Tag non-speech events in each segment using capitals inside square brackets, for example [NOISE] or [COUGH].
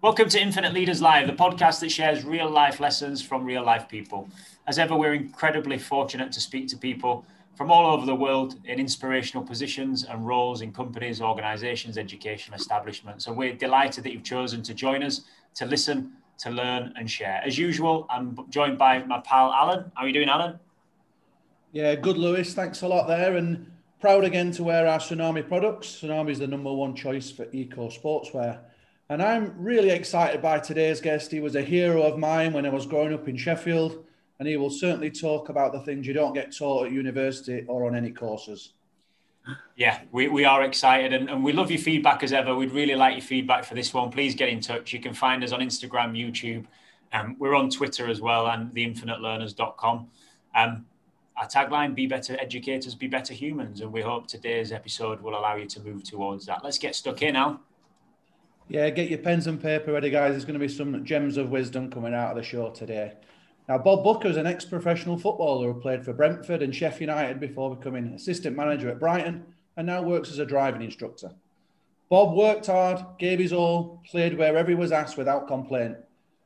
Welcome to Infinite Leaders Live, the podcast that shares real life lessons from real life people. As ever, we're incredibly fortunate to speak to people from all over the world in inspirational positions and roles in companies, organizations, education establishments. And we're delighted that you've chosen to join us to listen, to learn, and share. As usual, I'm joined by my pal Alan. How are you doing, Alan? Yeah, good, Lewis. Thanks a lot there. And proud again to wear our Tsunami products. Tsunami is the number one choice for eco sportswear. And I'm really excited by today's guest. He was a hero of mine when I was growing up in Sheffield, and he will certainly talk about the things you don't get taught at university or on any courses. Yeah, we, we are excited and, and we love your feedback as ever. We'd really like your feedback for this one. Please get in touch. You can find us on Instagram, YouTube. Um, we're on Twitter as well and theinfinitelearners.com. Um, our tagline be better educators, be better humans. And we hope today's episode will allow you to move towards that. Let's get stuck in now. Yeah, get your pens and paper ready, guys. There's going to be some gems of wisdom coming out of the show today. Now, Bob Booker is an ex professional footballer who played for Brentford and Sheffield United before becoming assistant manager at Brighton and now works as a driving instructor. Bob worked hard, gave his all, played wherever he was asked without complaint.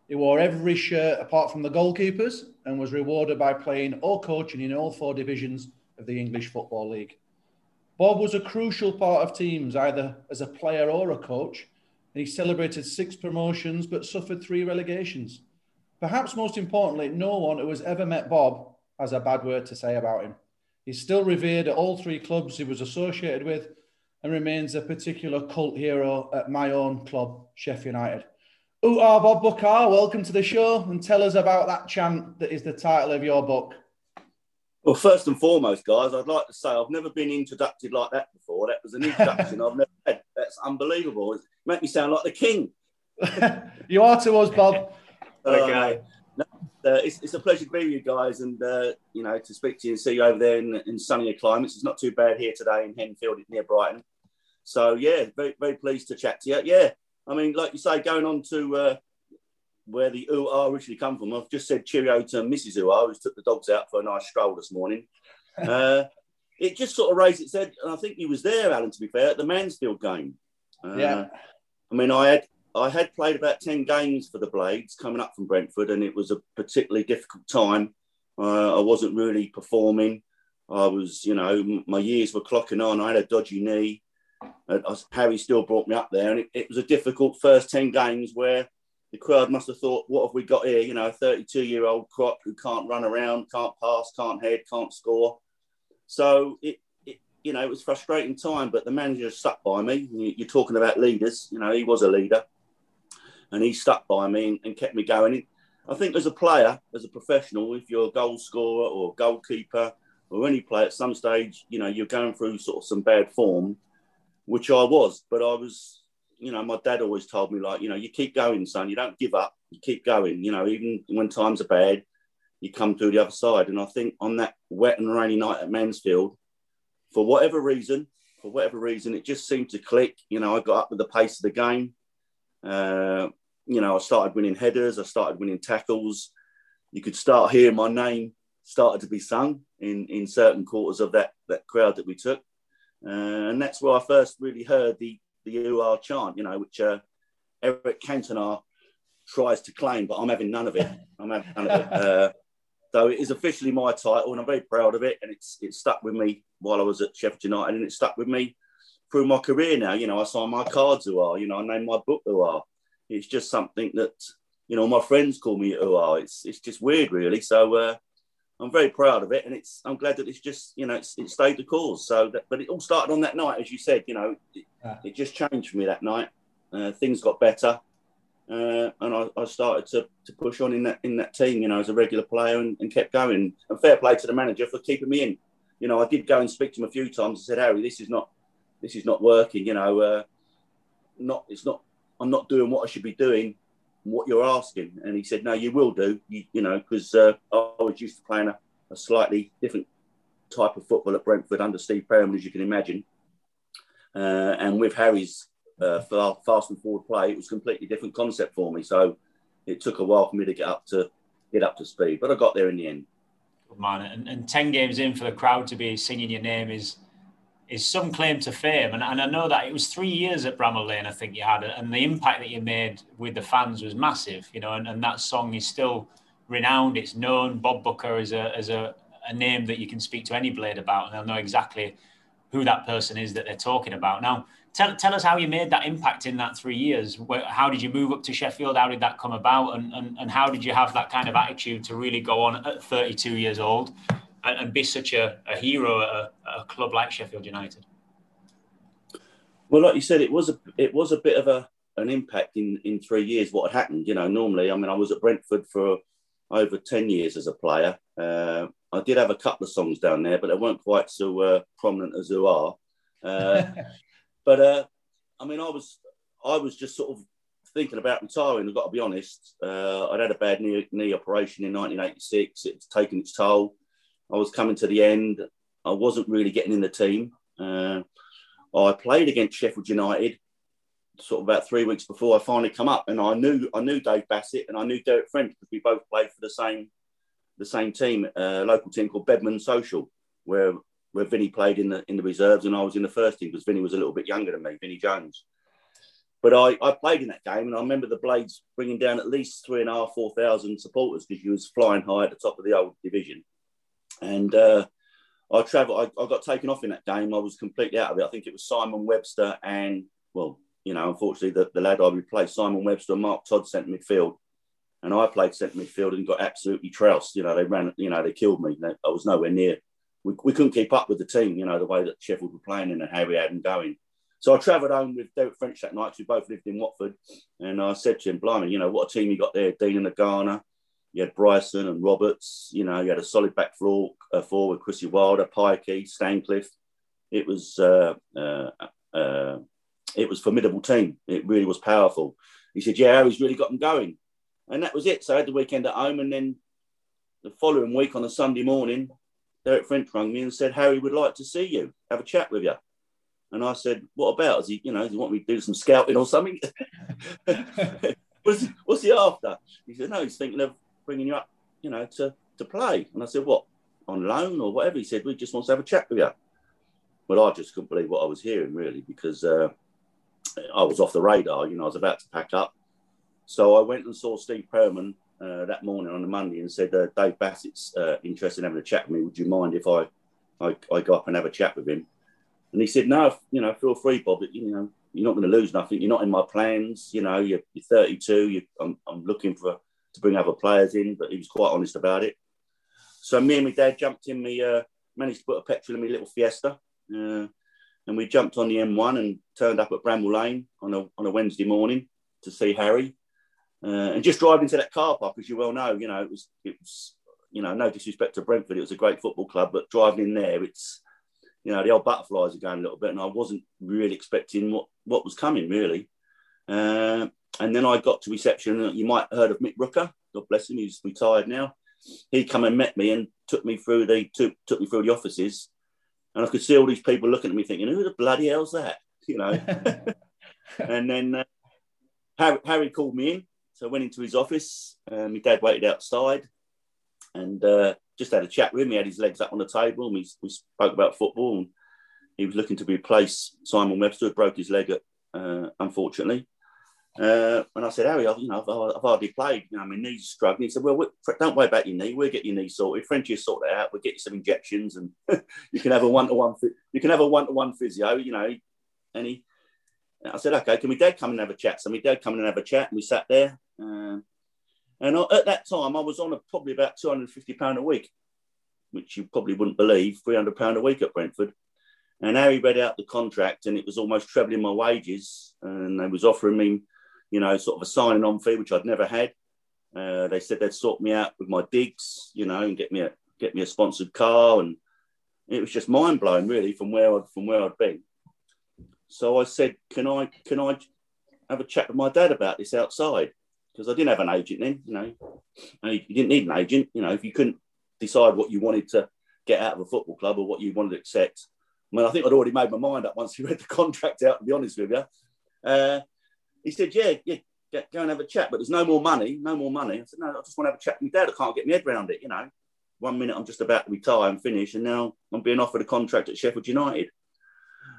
He wore every shirt apart from the goalkeepers and was rewarded by playing or coaching in all four divisions of the English Football League. Bob was a crucial part of teams, either as a player or a coach, and he celebrated six promotions but suffered three relegations. Perhaps most importantly, no one who has ever met Bob has a bad word to say about him. He's still revered at all three clubs he was associated with and remains a particular cult hero at my own club, Sheffield United. Ooh, Bob Booker, welcome to the show and tell us about that chant that is the title of your book. Well, first and foremost, guys, I'd like to say I've never been introduced like that before. That was an introduction [LAUGHS] I've never had. That's unbelievable. Makes me sound like the king. [LAUGHS] you are to us, Bob. [LAUGHS] okay. Uh, no, uh, it's, it's, a pleasure to be with you guys and, uh, you know, to speak to you and see you over there in, in sunnier climates. It's not too bad here today in Henfield near Brighton. So, yeah, very, very pleased to chat to you. Yeah, I mean, like you say, going on to uh, where the ooh originally come from, I've just said cheerio to Mrs. Ooh who took the dogs out for a nice stroll this morning. [LAUGHS] Uh, it just sort of raised its head, and I think he was there, Alan. To be fair, at the Mansfield game. Uh, yeah. I mean, I had I had played about ten games for the Blades coming up from Brentford, and it was a particularly difficult time. Uh, I wasn't really performing. I was, you know, my years were clocking on. I had a dodgy knee. Harry still brought me up there, and it, it, was a difficult first ten games where the crowd must have thought, "What have we got here?" You know, a 32-year-old crop who can't run around, can't pass, can't head, can't score. So it, you know, it was frustrating time. But the manager stuck by me. You're talking about leaders. You know, he was a leader, and he stuck by me and, and kept me going. I think as a player, as a professional, if you're a goal scorer or goalkeeper or any player at some stage, you know, you're going through sort of some bad form which I was. But I was, you know, my dad always told me, like, you know, you keep going, son. You don't give up. You keep going. You know, even when times are bad, you come through the other side. And I think on that wet and rainy night at Mansfield, for whatever reason, for whatever reason, it just seemed to click. You know, I got up with the pace of the game. Uh, you know, I started winning headers. I started winning tackles. You could start hearing my name started to be sung in, in certain quarters of that, that crowd that we took. Uh, and that's where I first really heard the the UR chant, you know, which uh, Eric Cantona tries to claim, but I'm having none of it. I'm having none of it. [LAUGHS] So it is officially my title, and I'm very proud of it. And it's it stuck with me while I was at Sheffield United, and it stuck with me through my career now. You know, I sign my cards UR, you know, I name my book UR. It's just something that, you know, my friends call me UR. It's it's just weird, really. So uh, I'm very proud of it, and it's I'm glad that it's just you know it's, it stayed the cause. So, that, but it all started on that night, as you said. You know, it, it just changed for me that night. Uh, things got better, uh, and I, I, started to, to push on in that in that team. You know, as a regular player, and, and, kept going. And fair play to the manager for keeping me in. You know, I did go and speak to him a few times. I said, Harry, this is not this is not working. You know, uh, not it's not. I'm not doing what I should be doing what you're asking. And he said, no, you will do, you, you know, because uh, I was used to playing a, a, slightly different type of football at Brentford under Steve Perryman, as you can imagine. Uh, and with Harry's uh, fast and forward play, it was a completely different concept for me. So it took a while for me to get up to get up to speed, but I got there in the end. Good man, and, and ten games in for the crowd to be singing your name is is some claim to fame. And, and I know that it was three years at Bramall Lane, I think you had, it and the impact that you made with the fans was massive, you know, and, and that song is still renowned. It's known. Bob Booker is a, is a, a name that you can speak to any blade about, and they'll know exactly who that person is that they're talking about. Now, tell, tell us how you made that impact in that three years. How did you move up to Sheffield? How did that come about? And, and, and how did you have that kind of attitude to really go on at 32 years old and, and be such a, a hero at a, a, club like Sheffield United? Well, like you said, it was a it was a bit of a an impact in in three years. What had happened, you know, normally, I mean, I was at Brentford for over ten years as a player. Uh, I did have a couple of songs down there, but they weren't quite so uh, prominent as who are. Uh, [LAUGHS] but uh, I mean, I was I was just sort of thinking about retiring. I've got to be honest. Uh, I'd had a bad knee, knee operation in 1986. It's taken its toll. I was coming to the end. I wasn't really getting in the team. Uh, I played against Sheffield United sort of about three weeks before I finally come up, and I knew I knew Dave Bassett and I knew Derek French because we both played for the same the same team, a local team called Bedmond Social, where where Vinnie played in the in the reserves and I was in the first team because Vinnie was a little bit younger than me, Vinnie Jones. But I, I played in that game and I remember the Blades bringing down at least three and a half, four thousand supporters because you was flying high at the top of the old division. And uh, I travelled, I, I, got taken off in that game. I was completely out of it. I think it was Simon Webster and, well, you know, unfortunately, the, the lad I replaced, Simon Webster Mark Todd, centre midfield. And I played centre midfield and got absolutely trounced. You know, they ran, you know, they killed me. I was nowhere near. We, we couldn't keep up with the team, you know, the way that Sheffield were playing and how we had them going. So I travelled home with Derek French that night. We both lived in Watford. And I said to him, Blimey, you know, what a team you got there. Deane and Agana, you had Bryson and Roberts. You know, you had a solid back floor uh, forward, Chrissy Wilder, Pikey, Stancliffe. It was uh, uh, uh, it was formidable team. It really was powerful. He said, "Yeah, Harry's really got them going," and that was it. So I had the weekend at home, and then the following week on a Sunday morning, Derek French rang me and said, "Harry would like to see you, have a chat with you." And I said, "What about? Is he, you know, does he want me to do some scouting or something?" [LAUGHS] what's, what's he after? He said, "No, he's thinking of bringing you up, you know, to, to play. And I said, what, on loan or whatever? He said, we just want to have a chat with you. Well, I just couldn't believe what I was hearing, really, because uh, I was off the radar. You know, I was about to pack up. So I went and saw Steve Perryman uh, that morning on the Monday and said, uh, Dave Bassett's uh, interested in having a chat with me. Would you mind if I, I, I go up and have a chat with him? And he said, no, you know, feel free, Bob. You know, you're not going to lose nothing. You're not in my plans. You know, you're, you're 32. You, I'm, I'm looking for to bring other players in, but he was quite honest about it. So me and my dad jumped in. Me uh, managed to put a petrol in my little Fiesta, uh, and we jumped on the M1 and turned up at Bramall Lane on a on a Wednesday morning to see Harry. Uh, and just driving into that car park, as you well know, you know it was it was you know no disrespect to Brentford, it was a great football club, but driving in there, it's you know the old butterflies are going a little bit, and I wasn't really expecting what what was coming really. Uh, and then I got to reception. And you might have heard of Mick Rooker. God bless him. He's retired now. He come and met me and took me through the took, took me through the offices, and I could see all these people looking at me, thinking, "Who the bloody hell's that?" [LAUGHS] You know. [LAUGHS] and then uh, Harry, Harry, called me in, so I went into his office. Um, my dad waited outside, and uh, just had a chat with him. He had his legs up on the table, and we, we spoke about football. And he was looking to replace Simon Webster, who broke his leg, at, uh, unfortunately. Uh, and I said, Harry, I've, you know, I've, I've hardly played. You know, my knee's struggling. He said, Well, don't worry about your knee. We'll get your knee sorted. Frenchie will sort that out. We'll get you some injections, and [LAUGHS] you can have a one to one. You can have a one to one physio. You know, and he. I said, okay, can we dad come and have a chat? So my dad come and have a chat, and we sat there. Uh, and I, at that time, I was on a, probably about two hundred and fifty pound a week, which you probably wouldn't believe, three hundred pound a week at Brentford. And Harry read out the contract, and it was almost trebling my wages, and they was offering me you know, sort of a signing on fee, which I'd never had. Uh, they said they'd sort me out with my digs, you know, and get me a get me a sponsored car, and it was just mind blowing, really, from where I'd from where I'd been. So I said, "Can I can I have a chat with my dad about this outside?" Because I didn't have an agent then, you know. You didn't need an agent, you know, if you couldn't decide what you wanted to get out of a football club or what you wanted to accept. I mean, I think I'd already made my mind up once you read the contract out. To be honest with you, uh, he said, yeah, yeah, go and have a chat, but there's no more money, no more money. I said, no, I just want to have a chat with my dad. I can't get my head around it, you know. One minute I'm just about to retire and finish, and now I'm being offered a contract at Sheffield United.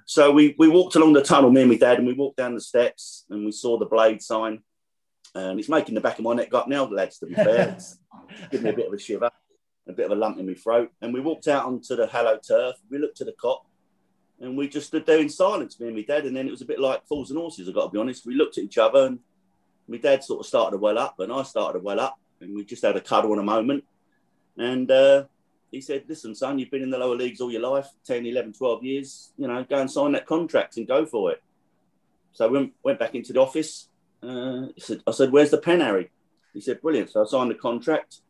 So we, we walked along the tunnel, me and my dad, and we walked down the steps and we saw the blade sign. And it's making the back of my neck go up now, the lads, to be fair. [LAUGHS] It's giving me a bit of a shiver, a bit of a lump in my throat. And we walked out onto the hallow turf. We looked at the Kop and we just stood there in silence, me and my dad. And then it was a bit like fools and horses, I've got to be honest. We looked at each other and my dad sort of started to well up and I started to well up. And we just had a cuddle in a moment. And uh, he said, listen, son, you've been in the lower leagues all your life, 10, 11, 12 years, you know, go and sign that contract and go for it. So I went, went back into the office. Uh, said, I said, where's the pen, Harry? He said, brilliant. So I signed the contract.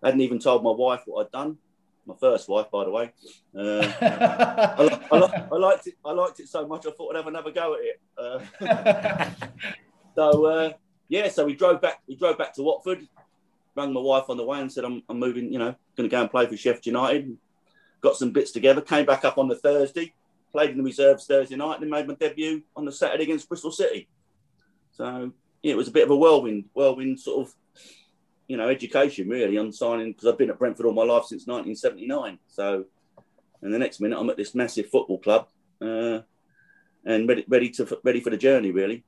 I hadn't even told my wife what I'd done. My first wife, by the way. Uh, [LAUGHS] I, I, I, liked it. I liked it so much. I thought I'd have another go at it. Uh, [LAUGHS] [LAUGHS] so uh, yeah, so we drove back. We drove back to Watford rang my wife on the way and said, I'm, I'm moving, you know, going to go and play for Sheffield United. Got some bits together, came back up on the Thursday, played in the reserves Thursday night, and made my debut on the Saturday against Bristol City. So, yeah, it was a bit of a whirlwind, whirlwind sort of, you know, education really on signing, because I've been at Brentford all my life since 1979. So, and the next minute I'm at this massive football club uh, and ready, ready, to, ready for the journey, really.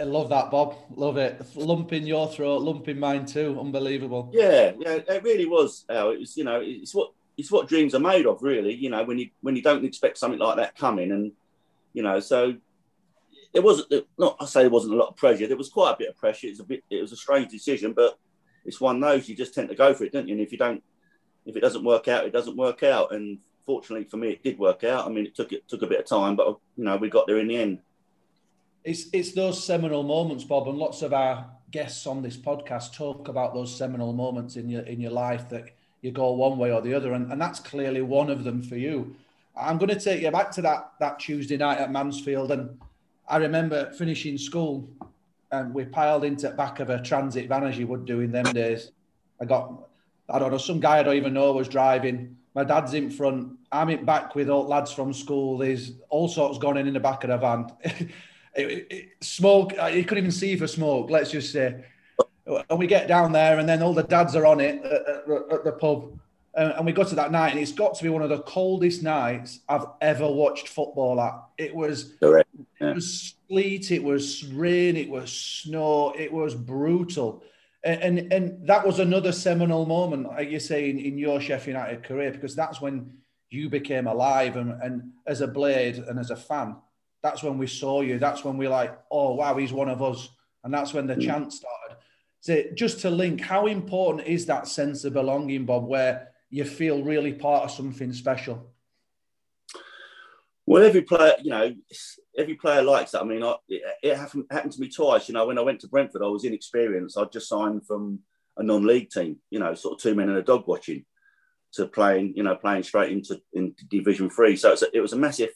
I love that, Bob. Love it. Lump in your throat, lump in mine too. Unbelievable. Yeah, yeah, it really was. Al. It was, you know, it's what it's what dreams are made of, really. You know, when you when you don't expect something like that coming, and you know, so it wasn't not. I say there wasn't a lot of pressure. There was quite a bit of pressure. It's a bit. It was a strange decision, but it's one those you just tend to go for it, don't you? And if you don't, if it doesn't work out, it doesn't work out. And fortunately for me, it did work out. I mean, it took it took a bit of time, but you know, we got there in the end it's it's those seminal moments, Bob, and lots of our guests on this podcast talk about those seminal moments in your in your life that you go one way or the other, and, and that's clearly one of them for you. I'm going to take you back to that that Tuesday night at Mansfield, and I remember finishing school, and we piled into the back of a transit van as you would do in them days. I got, I don't know, some guy I don't even know was driving. My dad's in front. I'm in back with all lads from school. There's all sorts going in in the back of the van. [LAUGHS] it, it, smoke. Uh, you couldn't even see for smoke. Let's just say. And we get down there, and then all the dads are on it at, at, at the pub. and we go to that night, and it's got to be one of the coldest nights I've ever watched football at. It was, yeah. it was sleet, it was rain, it was snow, it was brutal. And, and, and that was another seminal moment, like you say, in, in your Sheffield United career, because that's when you became alive and, and as a blade and as a fan that's when we saw you. That's when we like, oh wow, he's one of us, and that's when the mm. chant started. So just to link, how important is that sense of belonging, Bob, where you feel really part of something special? Well, every player, you know, every player likes that. I mean, I, it, it happened, happened to me twice. You know, when I went to Brentford, I was inexperienced. I'd just signed from a non-league team. You know, sort of two men and a dog watching to playing. You know, playing straight into into Division Three. So a, it was a massive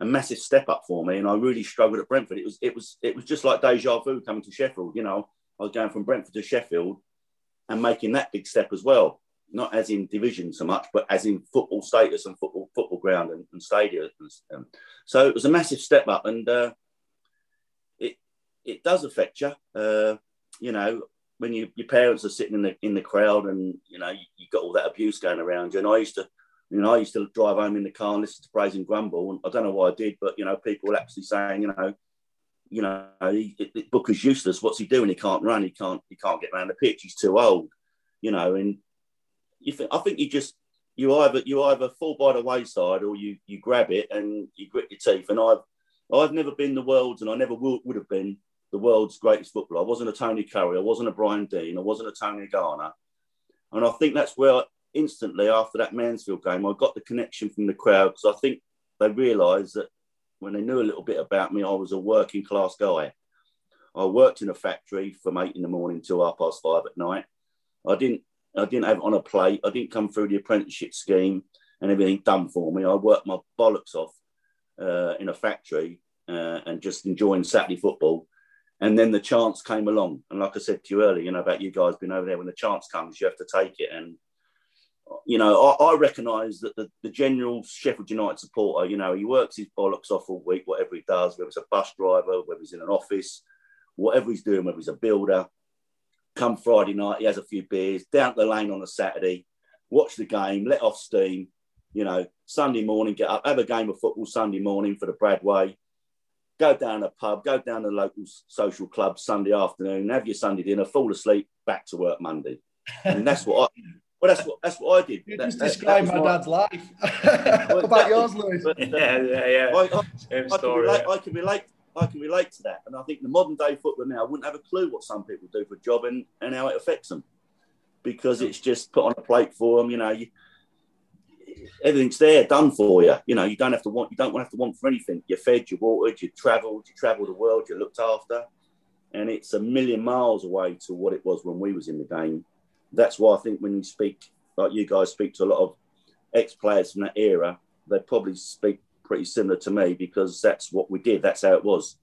a massive step up for me, and I really struggled at Brentford. It was it was it was just like deja vu coming to Sheffield. You know, I was going from Brentford to Sheffield and making that big step as well. Not as in division so much, but as in football status and football football ground and, and stadium. So it was a massive step up, and uh, it it does affect you. Uh, you know, when you, your parents are sitting in the in the crowd, and you know you, you got all that abuse going around you. And I used to you know, I used to drive home in the car and listen to praise and grumble, and I don't know why I did, but you know, people were actually saying, you know, you know, he, it, Booker's useless. What's he doing? He can't run. He can't. He can't get around the pitch. He's too old. You know, and you think I think you just you either you either fall by the wayside or you you grab it and you grit your teeth. And I've I've never been the world's, and I never would, would have been the world's greatest footballer. I wasn't a Tony Currie. I wasn't a Brian Deane. I wasn't a Tony Agana. And I think that's where instantly after that Mansfield game, I got the connection from the crowd because I think they realised that when they knew a little bit about me, I was a working class guy. I worked in a factory from eight in the morning till half past five at night. I didn't I didn't have it on a plate. I didn't come through the apprenticeship scheme and everything done for me. I worked my bollocks off uh, in a factory uh, and just enjoying Saturday football. And then the chance came along. And like I said to you earlier, you know, about you guys being over there, when the chance comes, you have to take it. And you know, I, I recognise that the, the general Sheffield United supporter, you know, he works his bollocks off all week, whatever he does, whether it's a bus driver, whether he's in an office, whatever he's doing, whether he's a builder. Come Friday night, he has a few beers, down the lane on a Saturday, watch the game, let off steam, You know, Sunday morning, get up, have a game of football Sunday morning for the Bradway, go down a pub, go down the local social club Sunday afternoon, have your Sunday dinner, fall asleep, back to work Monday. And that's what I, well, that's what that's what I did. You that, just that, described that my was dad's life. [LAUGHS] Well, What about exactly. yours, Lewis? But, uh, Yeah, yeah, yeah. I, I, Same I can story. relate. I can relate. I can relate to that, and I think the modern day footballer now wouldn't have a clue what some people do for a job and, and how it affects them, because it's just put on a plate for them. You know, you, everything's there, done for you. You know, you don't have to want. You don't have to want for anything. You're fed, you're watered, you travelled, you travel the world, you're looked after, and it's a million miles away to what it was when we was in the game. That's why I think when you speak, like you guys speak to a lot of ex-players from that era, they probably speak pretty similar to me because that's what we did. That's how it was.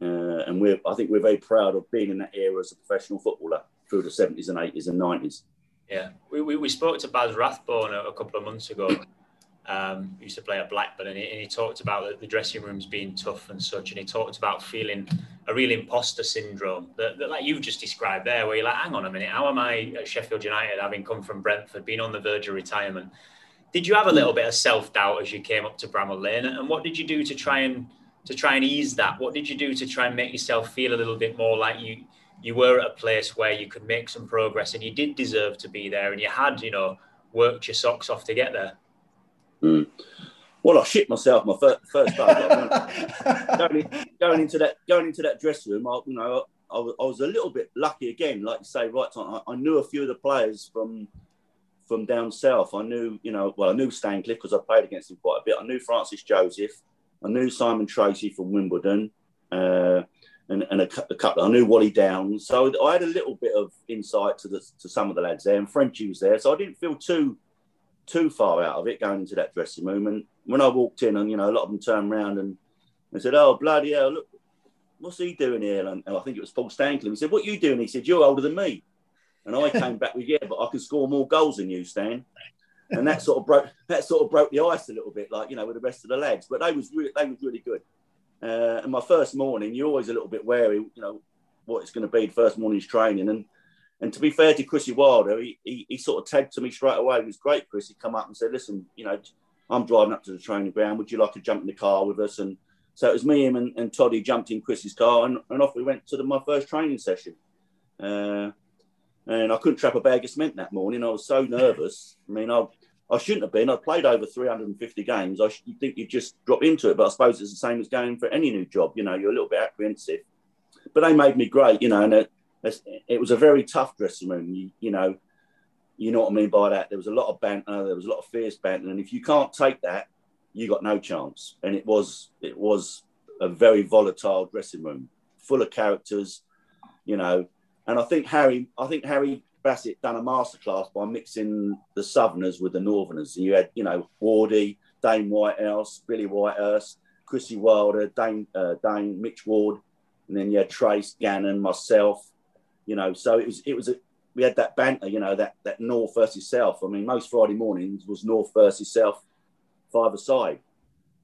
Uh, and we're, I think we're very proud of being in that era as a professional footballer through the 70s and 80s and 90s. Yeah, we, we, we spoke to Baz Rathbone a couple of months ago. Um, used to play at Blackburn, and he, and he talked about the, the dressing rooms being tough and such. And he talked about feeling a real imposter syndrome that, that, like you've just described there, where you're like, hang on a minute, how am I at Sheffield United, having come from Brentford, being on the verge of retirement? Did you have a little bit of self doubt as you came up to Bramall Lane? And what did you do to try and to try and ease that? What did you do to try and make yourself feel a little bit more like you you were at a place where you could make some progress and you did deserve to be there and you had, you know, worked your socks off to get there? Mm. Well, I shit myself my first, first time [LAUGHS] going, going into that going into that dressing room. I, you know, I, was- I was a little bit lucky again, like you say, right? Tom, I, I knew a few of the players from from down south. I knew, you know, well, I knew Stancliffe because I played against him quite a bit. I knew Francis Joseph. I knew Simon Tracey from Wimbledon, uh, and, and a, a couple. I knew Wally Downes, so I had a little bit of insight to the to some of the lads there. And Frenchy was there, so I didn't feel too too far out of it going into that dressing room. And when I walked in, and you know, a lot of them turned around and they said, "Oh bloody hell, look, what's he doing here?" And, and I think it was Paul Stancliffe. He said, "What you doing?" He said, "You're older than me." And I came back with, "Yeah, but I can score more goals than you, Stan." And that sort of broke that sort of broke the ice a little bit, like you know, with the rest of the lads. But they was re- they was really good. Uh, and my first morning, you're always a little bit wary, you know, what it's going to be the first morning's training. And and to be fair to Chrissy Wilder, he, he, he sort of tagged to me straight away. It was great, Chris. He come up and said, listen, you know, I'm driving up to the training ground. Would you like to jump in the car with us? And so it was me, him, and, and Toddy jumped in Chrissy's car, and, and off we went to the, my first training session. Uh, and I couldn't trap a bag of cement that morning. I was so nervous. I mean, I, I shouldn't have been. I'd played over 350 games. I you'd think you'd just drop into it, but I suppose it's the same as going for any new job. You know, you're a little bit apprehensive. But they made me great, you know, and it, it was a very tough dressing room. You, you know, you know what I mean by that. There was a lot of banter. There was a lot of fierce banter, and if you can't take that, you got no chance. And it was it was a very volatile dressing room, full of characters, you know. And I think Harry, I think Harry Bassett done a masterclass by mixing the Southerners with the Northerners. You had, you know, Wardy, Dane Whitehouse, Billy Whitehurst, Chrissy Wilder, Dane, uh, Mitch Ward, and then you had Trace, Gannon, myself. You know, so it was it was a, we had that banter, you know, that that North versus South. I mean, most Friday mornings was North versus South, five aside,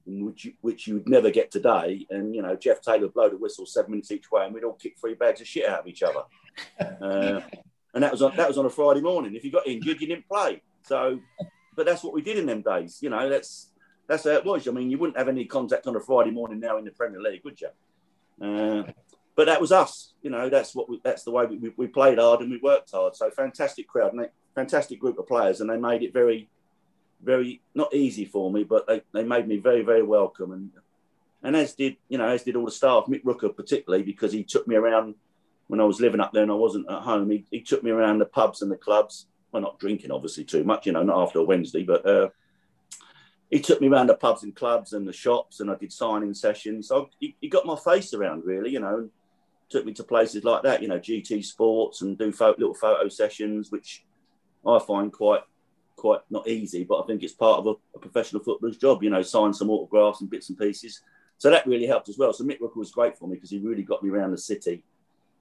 which you, which you'd never get today. And you know, Geoff Taylor blow the whistle seven minutes each way, and we'd all kick three bags of shit out of each other. [LAUGHS] Uh, and that was on that was on a Friday morning. If you got injured, you didn't play. So, but that's what we did in them days. You know, that's that's how it was. I mean, you wouldn't have any contact on a Friday morning now in the Premier League, would you? Uh, but that was us. You know, that's what we, that's the way we, we, played hard and we worked hard. So fantastic crowd and they, fantastic group of players, and they made it very, very not easy for me, but they, they made me very very welcome and and as did you know as did all the staff. Mick Rooker particularly because he took me around when I was living up there and I wasn't at home. He, he took me around the pubs and the clubs. Well, not drinking obviously too much, you know, not after a Wednesday, but. Uh, he took me around the pubs and clubs and the shops, and I did signing sessions. So he, he got my face around, really, you know, took me to places like that, you know, GT Sports, and do little photo sessions, which I find quite, quite not easy, but I think it's part of a, a, professional footballer's job, you know, sign some autographs and bits and pieces. So that really helped as well. So Mick Rooker was great for me because he really got me around the city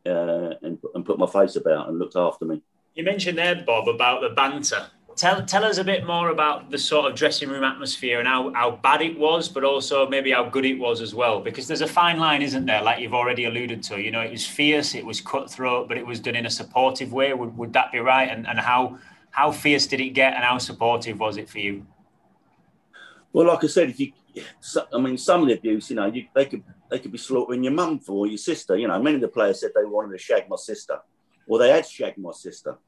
uh, and, and put my face about and looked after me. You mentioned there, Bob, about the banter tell tell us a bit more about the sort of dressing room atmosphere and how, how bad it was, but also maybe how good it was as well. Because there's a fine line, isn't there? Like you've already alluded to. You know, it was fierce, it was cutthroat, but it was done in a supportive way. Would, would that be right? And and how how fierce did it get, and how supportive was it for you? Well, like I said, if you, I mean, some of the abuse, you know, you, they could they could be slaughtering your mum for your sister. You know, many of the players said they wanted to shag my sister, or they had shagged my sister,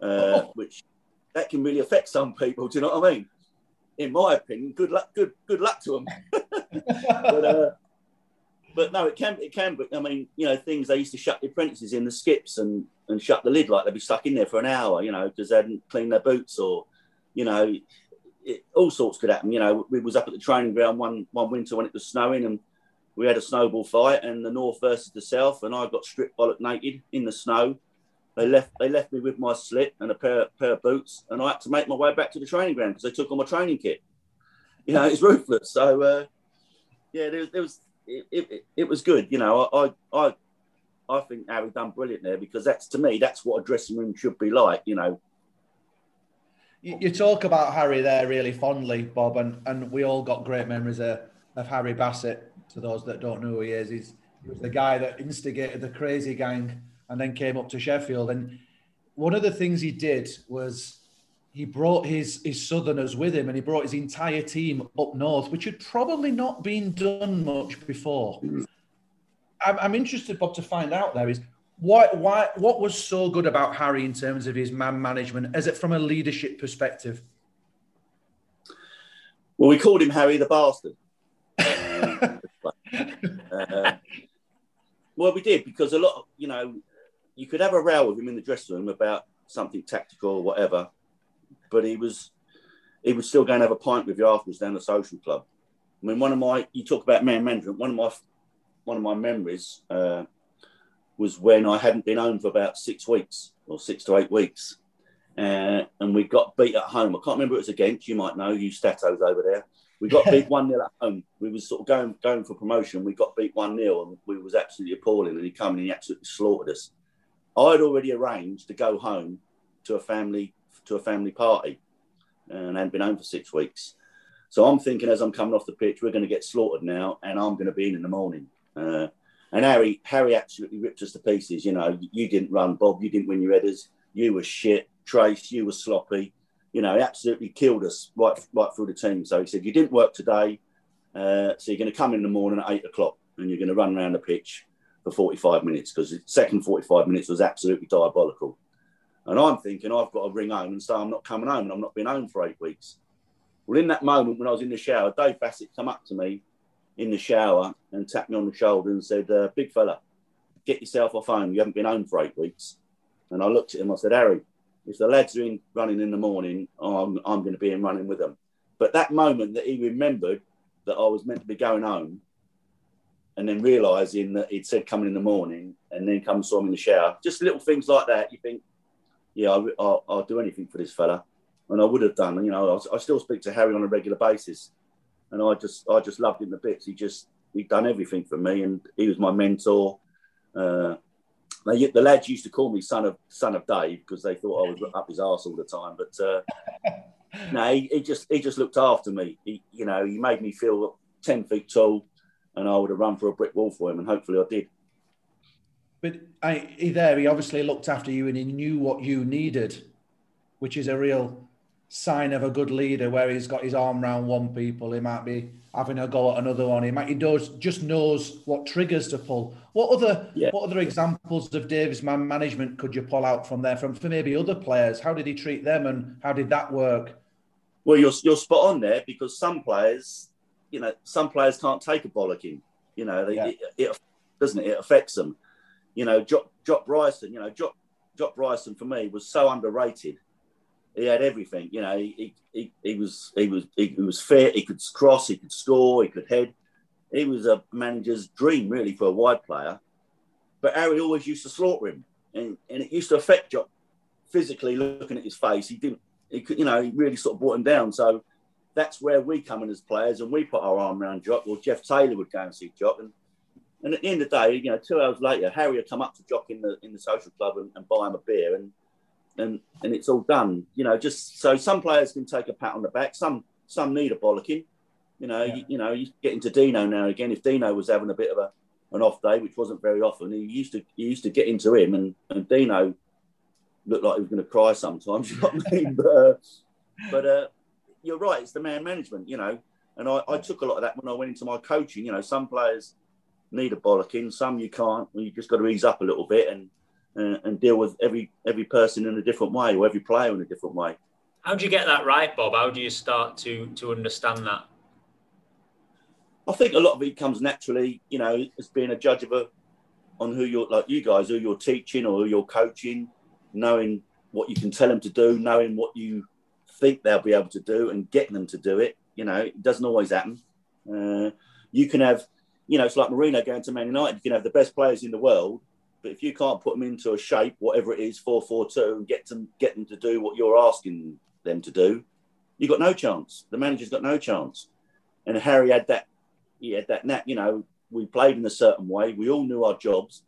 uh, oh. which that can really affect some people. Do you know what I mean? In my opinion, good luck, good good luck to them. [LAUGHS] but, uh, but no, it can it can. But I mean, you know, things they used to shut the apprentices in the skips and and shut the lid like they'd be stuck in there for an hour. You know, because they hadn't cleaned their boots or, you know, it, all sorts could happen. You know, we was up at the training ground one one winter when it was snowing and we had a snowball fight and the north versus the south and I got stripped bollock naked in the snow. They left they left me with my slip and a pair, pair of boots and I had to make my way back to the training ground because they took all my training kit. You know, [LAUGHS] it's ruthless. So uh, yeah, there, there was it, it, it, was good. You know, I I I think Harry done brilliant there because that's to me that's what a dressing room should be like. You know. You, you talk about Harry there really fondly, Bob, and, and we all got great memories of, of Harry Bassett. To those that don't know who he is, he's he was the guy that instigated the crazy gang and then came up to Sheffield. And one of the things he did was he brought his his Southerners with him, and he brought his entire team up north, which had probably not been done much before. I'm, I'm interested, Bob, to find out there is what why what was so good about Harry in terms of his man management, as it from a leadership perspective. Well, we called him Harry the Bastard. [LAUGHS] uh, well, we did because a lot, of, you know, you could have a row with him in the dressing room about something tactical or whatever, but he was he was still going to have a pint with you afterwards down the social club. I mean, one of my you talk about man management. One of my one of my memories uh, was when I hadn't been home for about six weeks or six to eight weeks, uh, and we got beat at home. I can't remember it was against. You might know you statos over there. We got beat [LAUGHS] one 0 at home. We was sort of going going for promotion. We got beat one 0 and we was absolutely appalling. And he came and he absolutely slaughtered us. I'd already arranged to go home to a family to a family party, and I hadn't been home for six weeks. So I'm thinking as I'm coming off the pitch, we're going to get slaughtered now, and I'm going to be in in the morning. Uh, and Harry, Harry absolutely ripped us to pieces. You know, you didn't run, Bob. You didn't win your headers. You were shit. Trace, you were sloppy you know, absolutely killed us right, right through the team. So he said, You didn't work today. Uh, so you're going to come in the morning at eight o'clock and you're going to run around the pitch for 45 minutes because the second 45 minutes was absolutely diabolical. And I'm thinking, I've got to ring home and say I'm not coming home and I'm not been home for eight weeks. Well, in that moment when I was in the shower, Dave Bassett come up to me in the shower and tapped me on the shoulder and said, uh, Big fella, get yourself off home. You haven't been home for eight weeks. And I looked at him, I said, Harry, if the lads are in running in the morning, I'm, I'm going to be in running with them. But that moment that he remembered that I was meant to be going home, and then realizing that he'd said coming in the morning, and then come and saw him in the shower, just little things like that. You think, yeah, I, will I'll do anything for this fella, and I would have done. You know, I, I, still speak to Harry on a regular basis, and I just I just loved him to bits. He just he'd done everything for me, and he was my mentor. Uh, they, the lads used to call me son of son of Dave because they thought I was up his arse all the time. But uh, [LAUGHS] no, he, he, just he just looked after me. He, you know, he made me feel ten feet tall, and I would have run for a brick wall for him, and hopefully I did. But I, he there, he obviously looked after you, and he knew what you needed, which is a real sign of a good leader. Where he's got his arm around one people, he might be having a go at another one. He might he does just knows what triggers to pull. What other yeah. what other examples of Dave's man management could you pull out from there from for maybe other players? How did he treat them and how did that work? Well, you're you're spot on there because some players, you know, some players can't take a bollocking. You know, they, yeah. it, it, doesn't it? It affects them. You know, Jock, Jock Bryson. You know, Jock, Jock Bryson for me was so underrated he had everything. You know, he, he, he was he was he, was fit. He could cross. He could score. He could head. He was a manager's dream, really, for a wide player. But Harry always used to slaughter him, and, and it used to affect Jock physically. Looking at his face, he didn't. He could, you know, he really sort of brought him down. So that's where we come in as players, and we put our arm around Jock. Well, Geoff Taylor would go and see Jock, and and at the end of the day, you know, two hours later, Harry would come up to Jock in the in the social club and, and buy him a beer, and and and it's all done. You know, just so some players can take a pat on the back. Some some need a bollocking. You know, yeah. you, you, know, you get into Dino now again. If Dino was having a bit of a an off day, which wasn't very often, he used to he used to get into him, and and Dino looked like he was going to cry sometimes. [LAUGHS] You know what I mean? But uh, but uh, you're right. It's the man management. You know, And I, I took a lot of that when I went into my coaching. You know, some players need a bollocking, some you can't. Well, you just got to ease up a little bit and uh, and deal with every every person in a different way or every player in a different way. How do you get that right, Bob? How do you start to to understand that? I think a lot of it comes naturally, you know, as being a judge of a on who you're like you guys, who you're teaching or who you're coaching, knowing what you can tell them to do, knowing what you think they'll be able to do, and getting them to do it. You know, it doesn't always happen. Uh, you can have, you know, it's like Mourinho going to Man United. You can have the best players in the world, but if you can't put them into a shape, whatever it is, four four two, and get them get them to do what you're asking them to do, you've got no chance. The manager's got no chance. And Harry had that. He had that. Nat, you know, we played in a certain way. We all knew our jobs,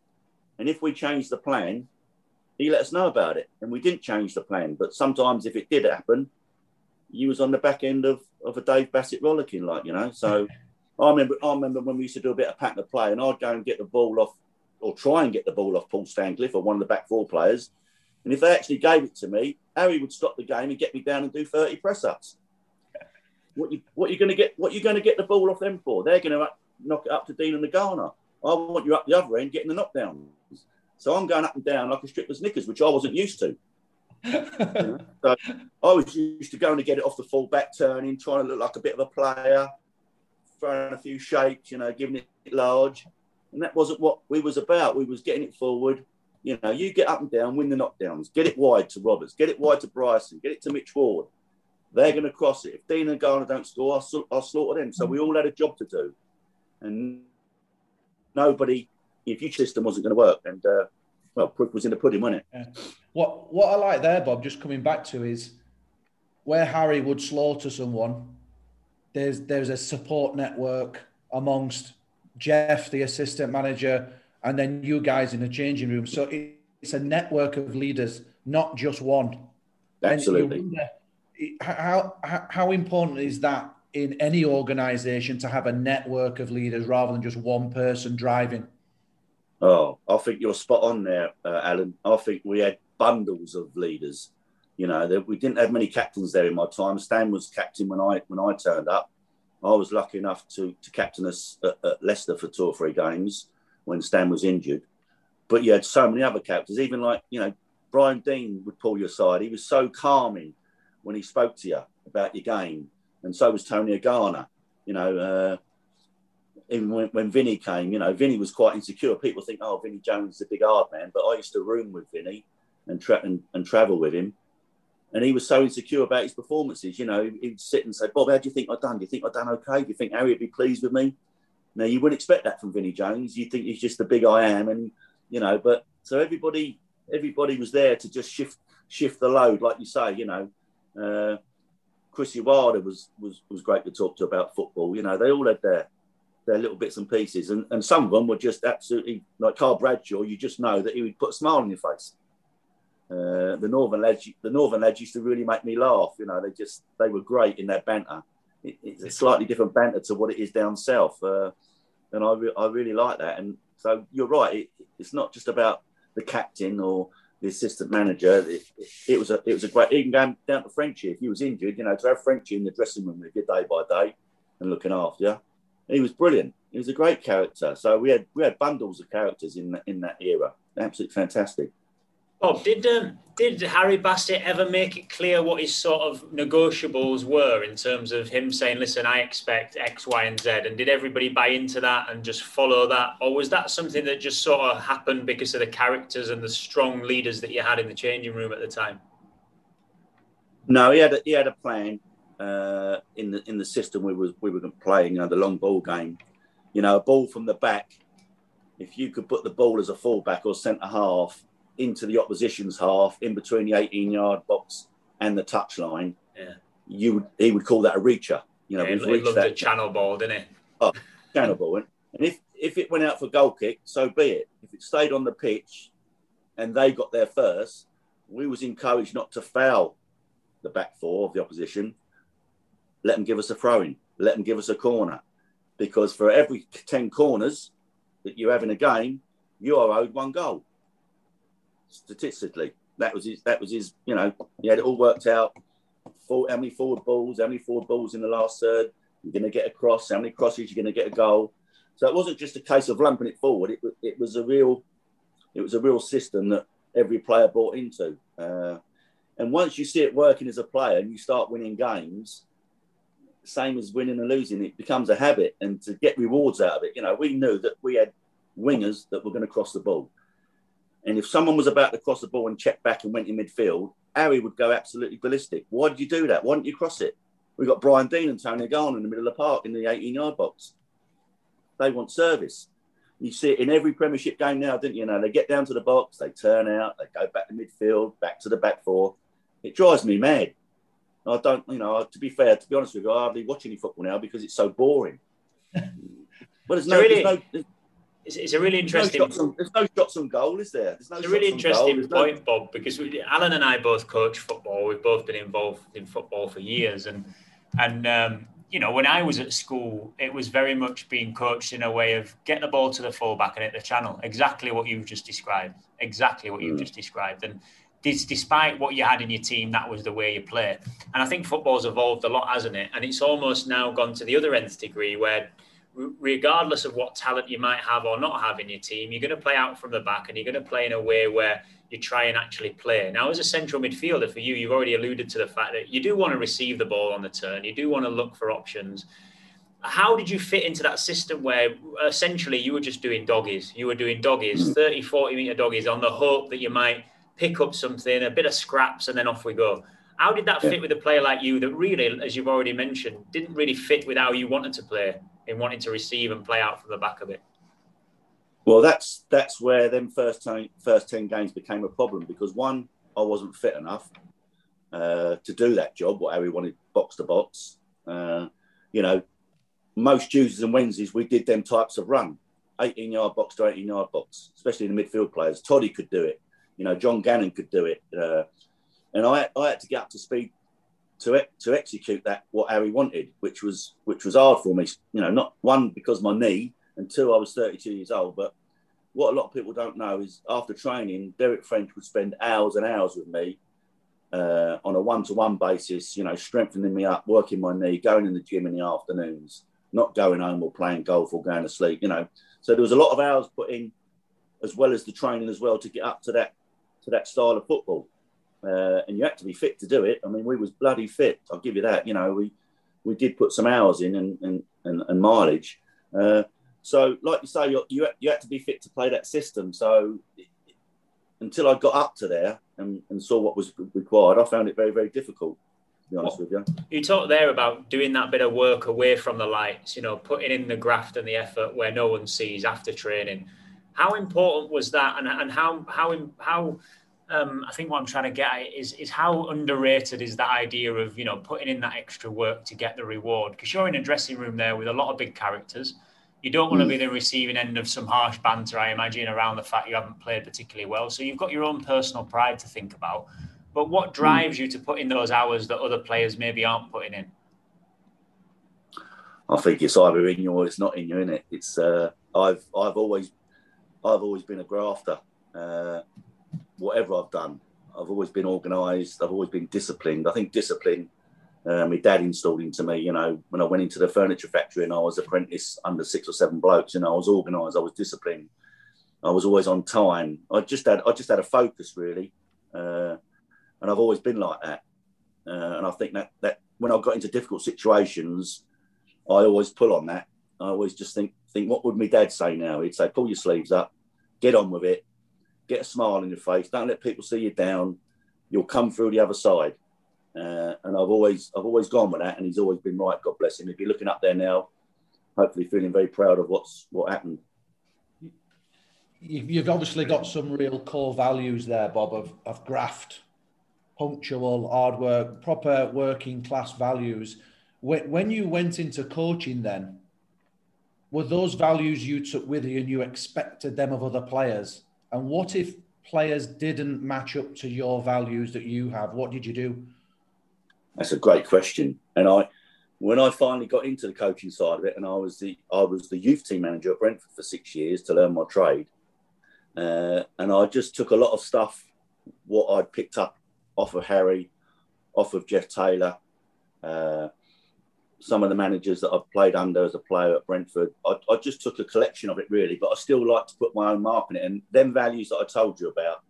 and if we changed the plan, he let us know about it, and we didn't change the plan. But sometimes, if it did happen, you was on the back end of, of a Dave Bassett rollicking, like you know. So [LAUGHS] I remember I remember when we used to do a bit of pattern of play, and I'd go and get the ball off or try and get the ball off Paul Stancliffe or one of the back four players. And if they actually gave it to me, Harry would stop the game and get me down and do 30 press ups. What you what you going to get? What you going to get the ball off them for? They're going to knock it up to Deane and the Agana. I want you up the other end getting the knockdowns. So I'm going up and down like a stripper's knickers, which I wasn't used to. So I was used to going to get it off the full back turning, trying to look like a bit of a player, throwing a few shapes, you know, giving it large. And that wasn't what we was about. We was getting it forward. You know, you get up and down, win the knockdowns, get it wide to Roberts, get it wide to Bryson, get it to Mitch Ward. They're going to cross it. If Deane and Agana don't score, I'll, I'll slaughter them. So we all had a job to do. And nobody, if your system wasn't going to work, and uh, well, proof was in the pudding, wasn't it? Yeah. What what I like there, Bob, just coming back to is where Harry would slaughter someone. There's there's a support network amongst Geoff, the assistant manager, and then you guys in the changing room. So it's a network of leaders, not just one. Absolutely. Wonder, how, how how important is that in any organization to have a network of leaders rather than just one person driving? Oh, I think you're spot on there, uh, Alan. I think we had bundles of leaders. You know, that we didn't have many captains there in my time. Stan was captain when I when I turned up. I was lucky enough to to captain us at, at Leicester for two or three games when Stan was injured. But you had so many other captains, even like you know Brian Deane would pull you aside. He was so calming when he spoke to you about your game, and so was Tony Agana. You know, uh, even when, when Vinnie came, you know, Vinnie was quite insecure. People think, oh, Vinnie Jones is a big hard man, but I used to room with Vinnie and, tra- and, and travel with him. And he was so insecure about his performances. You know, he'd sit and say, Bob, how do you think I've done? Do you think I've done okay? Do you think Harry would be pleased with me? Now, you wouldn't expect that from Vinnie Jones. You think he's just the big I am. And, you know, but so everybody everybody was there to just shift shift the load, like you say, you know. Uh, Chrissy Wilder was, was was great to talk to about football. You know, they all had their their little bits and pieces, and, and some of them were just absolutely like Carl Bradshaw. You just know that he would put a smile on your face. Uh, the Northern lads, the Northern lads used to really make me laugh. You know, they just they were great in their banter. It, it's a slightly different banter to what it is down south, uh, and I re- I really like that. And so you're right. It, it's not just about the captain or the assistant manager. It, it, it, was a it was a great even going down to Frenchie. If he was injured, you know, to have Frenchie in the dressing room with you day by day and looking after you he was brilliant. He was a great character. So we had we had bundles of characters in that in that era. Absolutely fantastic. Bob, did um, did Harry Bassett ever make it clear what his sort of negotiables were in terms of him saying, "Listen, I expect X, Y, and Z," and did everybody buy into that and just follow that, or was that something that just sort of happened because of the characters and the strong leaders that you had in the changing room at the time? No, he had a, he had a plan uh, in the in the system we was we were playing, you know, the long ball game. You know, a ball from the back. If you could put the ball as a fullback or centre half into the opposition's half, in between the 18 yard box and the touchline, yeah. you would he would call that a reacher. You know, yeah, he loved that channel ball, didn't he? Oh, channel ball. And if if it went out for goal kick, so be it. If it stayed on the pitch and they got there first, we was encouraged not to foul the back four of the opposition let them give us a throw in, let them give us a corner. Because for every 10 corners that you have in a game, you are owed one goal. Statistically, that was his, that was his, you know, he had it all worked out. how many forward balls, how many forward balls in the last third, you're going to get a cross, how many crosses you're going to get a goal. So it wasn't just a case of lumping it forward. It, it was a real, it was a real system that every player bought into. Uh, and once you see it working as a player and you start winning games, same as winning and losing, it becomes a habit. And to get rewards out of it, you know, we knew that we had wingers that were going to cross the ball. And if someone was about to cross the ball and check back and went in midfield, Harry would go absolutely ballistic. Why did you do that? Why didn't you cross it? We've got Brian Deane and Tony Agana in the middle of the park in the 18 yard box. They want service. You see it in every Premiership game now, didn't you? you know, they get down to the box, they turn out, they go back to midfield, back to the back four. It drives me mad. I don't, you know, to be fair, to be honest with you, I hardly watch any football now because it's so boring. [LAUGHS] but there's no, really, there's no it's, it's, a really interesting. There's no, on, there's no shots on goal, is there? There's no it's a really interesting point, no... Bob, because we, Alan and I both coach football. We've both been involved in football for years, and and um, you know, when I was at school, it was very much being coached in a way of getting the ball to the fullback and hit the channel. Exactly what you've just described. Exactly what you've mm. just described, and despite what you had in your team, that was the way you play. And I think football's evolved a lot, hasn't it? And it's almost now gone to the other nth degree where regardless of what talent you might have or not have in your team, you're going to play out from the back and you're going to play in a way where you try and actually play. Now, as a central midfielder for you, you've already alluded to the fact that you do want to receive the ball on the turn, you do want to look for options. How did you fit into that system where essentially you were just doing doggies? You were doing doggies, mm. 30, 40 meter doggies on the hope that you might pick up something, a bit of scraps, and then off we go. How did that fit with a player like you that really, as you've already mentioned, didn't really fit with how you wanted to play? in wanting to receive and play out from the back of it? Well, that's that's where them first ten, first ten games became a problem because one, I wasn't fit enough uh, to do that job. What Harry wanted, box to box. Uh, you know, most Tuesdays and Wednesdays we did them types of run, 18 yard box to 18 yard box, especially the midfield players. Toddy could do it. You know, John Gannon could do it. Uh, and I, I had to get up to speed to to execute that what Harry wanted, which was which was hard for me. You know, not one because my knee, and two I was 32 years old. But what a lot of people don't know is after training, Derek French would spend hours and hours with me uh, on a one-to-one basis. You know, strengthening me up, working my knee, going in the gym in the afternoons, not going home or playing golf or going to sleep. You know, so there was a lot of hours put in, as well as the training as well to get up to that to that style of football uh, and you had to be fit to do it. I mean, we was bloody fit. I'll give you that. You know, we we did put some hours in and and, and, and mileage. Uh, so, like you say, you, you you had to be fit to play that system. So, until I got up to there and, and saw what was required, I found it very very difficult. To be honest with you. You talked there about doing that bit of work away from the lights. You know, putting in the graft and the effort where no one sees after training. How important was that, and, and how how how um, I think what I'm trying to get at is is how underrated is that idea of you know putting in that extra work to get the reward because you're in a dressing room there with a lot of big characters. You don't want to be the receiving end of some harsh banter, I imagine, around the fact you haven't played particularly well. So you've got your own personal pride to think about. But what drives you to put in those hours that other players maybe aren't putting in? I think it's either in you or it's not in you, it? It's uh, I've I've always I've always been a grafter. Uh, whatever I've done, I've always been organised. I've always been disciplined. I think discipline, uh, my dad installed into me. You know, when I went into the furniture factory and I was apprentice under six or seven blokes, you know, I was organised. I was disciplined. I was always on time. I just had, I just had a focus really, uh, and I've always been like that. Uh, and I think that that when I got into difficult situations, I always pull on that. I always just think think what would my dad say now? He'd say, pull your sleeves up, get on with it, get a smile on your face. Don't let people see you down. You'll come through the other side. Uh, and I've always I've always gone with that, and he's always been right. God bless him. If you're looking up there now, hopefully feeling very proud of what's what happened. You've obviously got some real core values there, Bob, of, of graft, punctual, hard work, proper working class values. When you went into coaching, then were those values you took with you and you expected them of other players? And what if players didn't match up to your values that you have? What did you do? That's a great question. And I, when I finally got into the coaching side of it, and I was the I was the youth team manager at Brentford for six years to learn my trade, uh, and I just took a lot of stuff what I'd picked up off of Harry, off of Geoff Taylor, uh, some of the managers that I've played under as a player at Brentford. I, I, just took a collection of it really, but I still like to put my own mark on it. And them values that I told you about,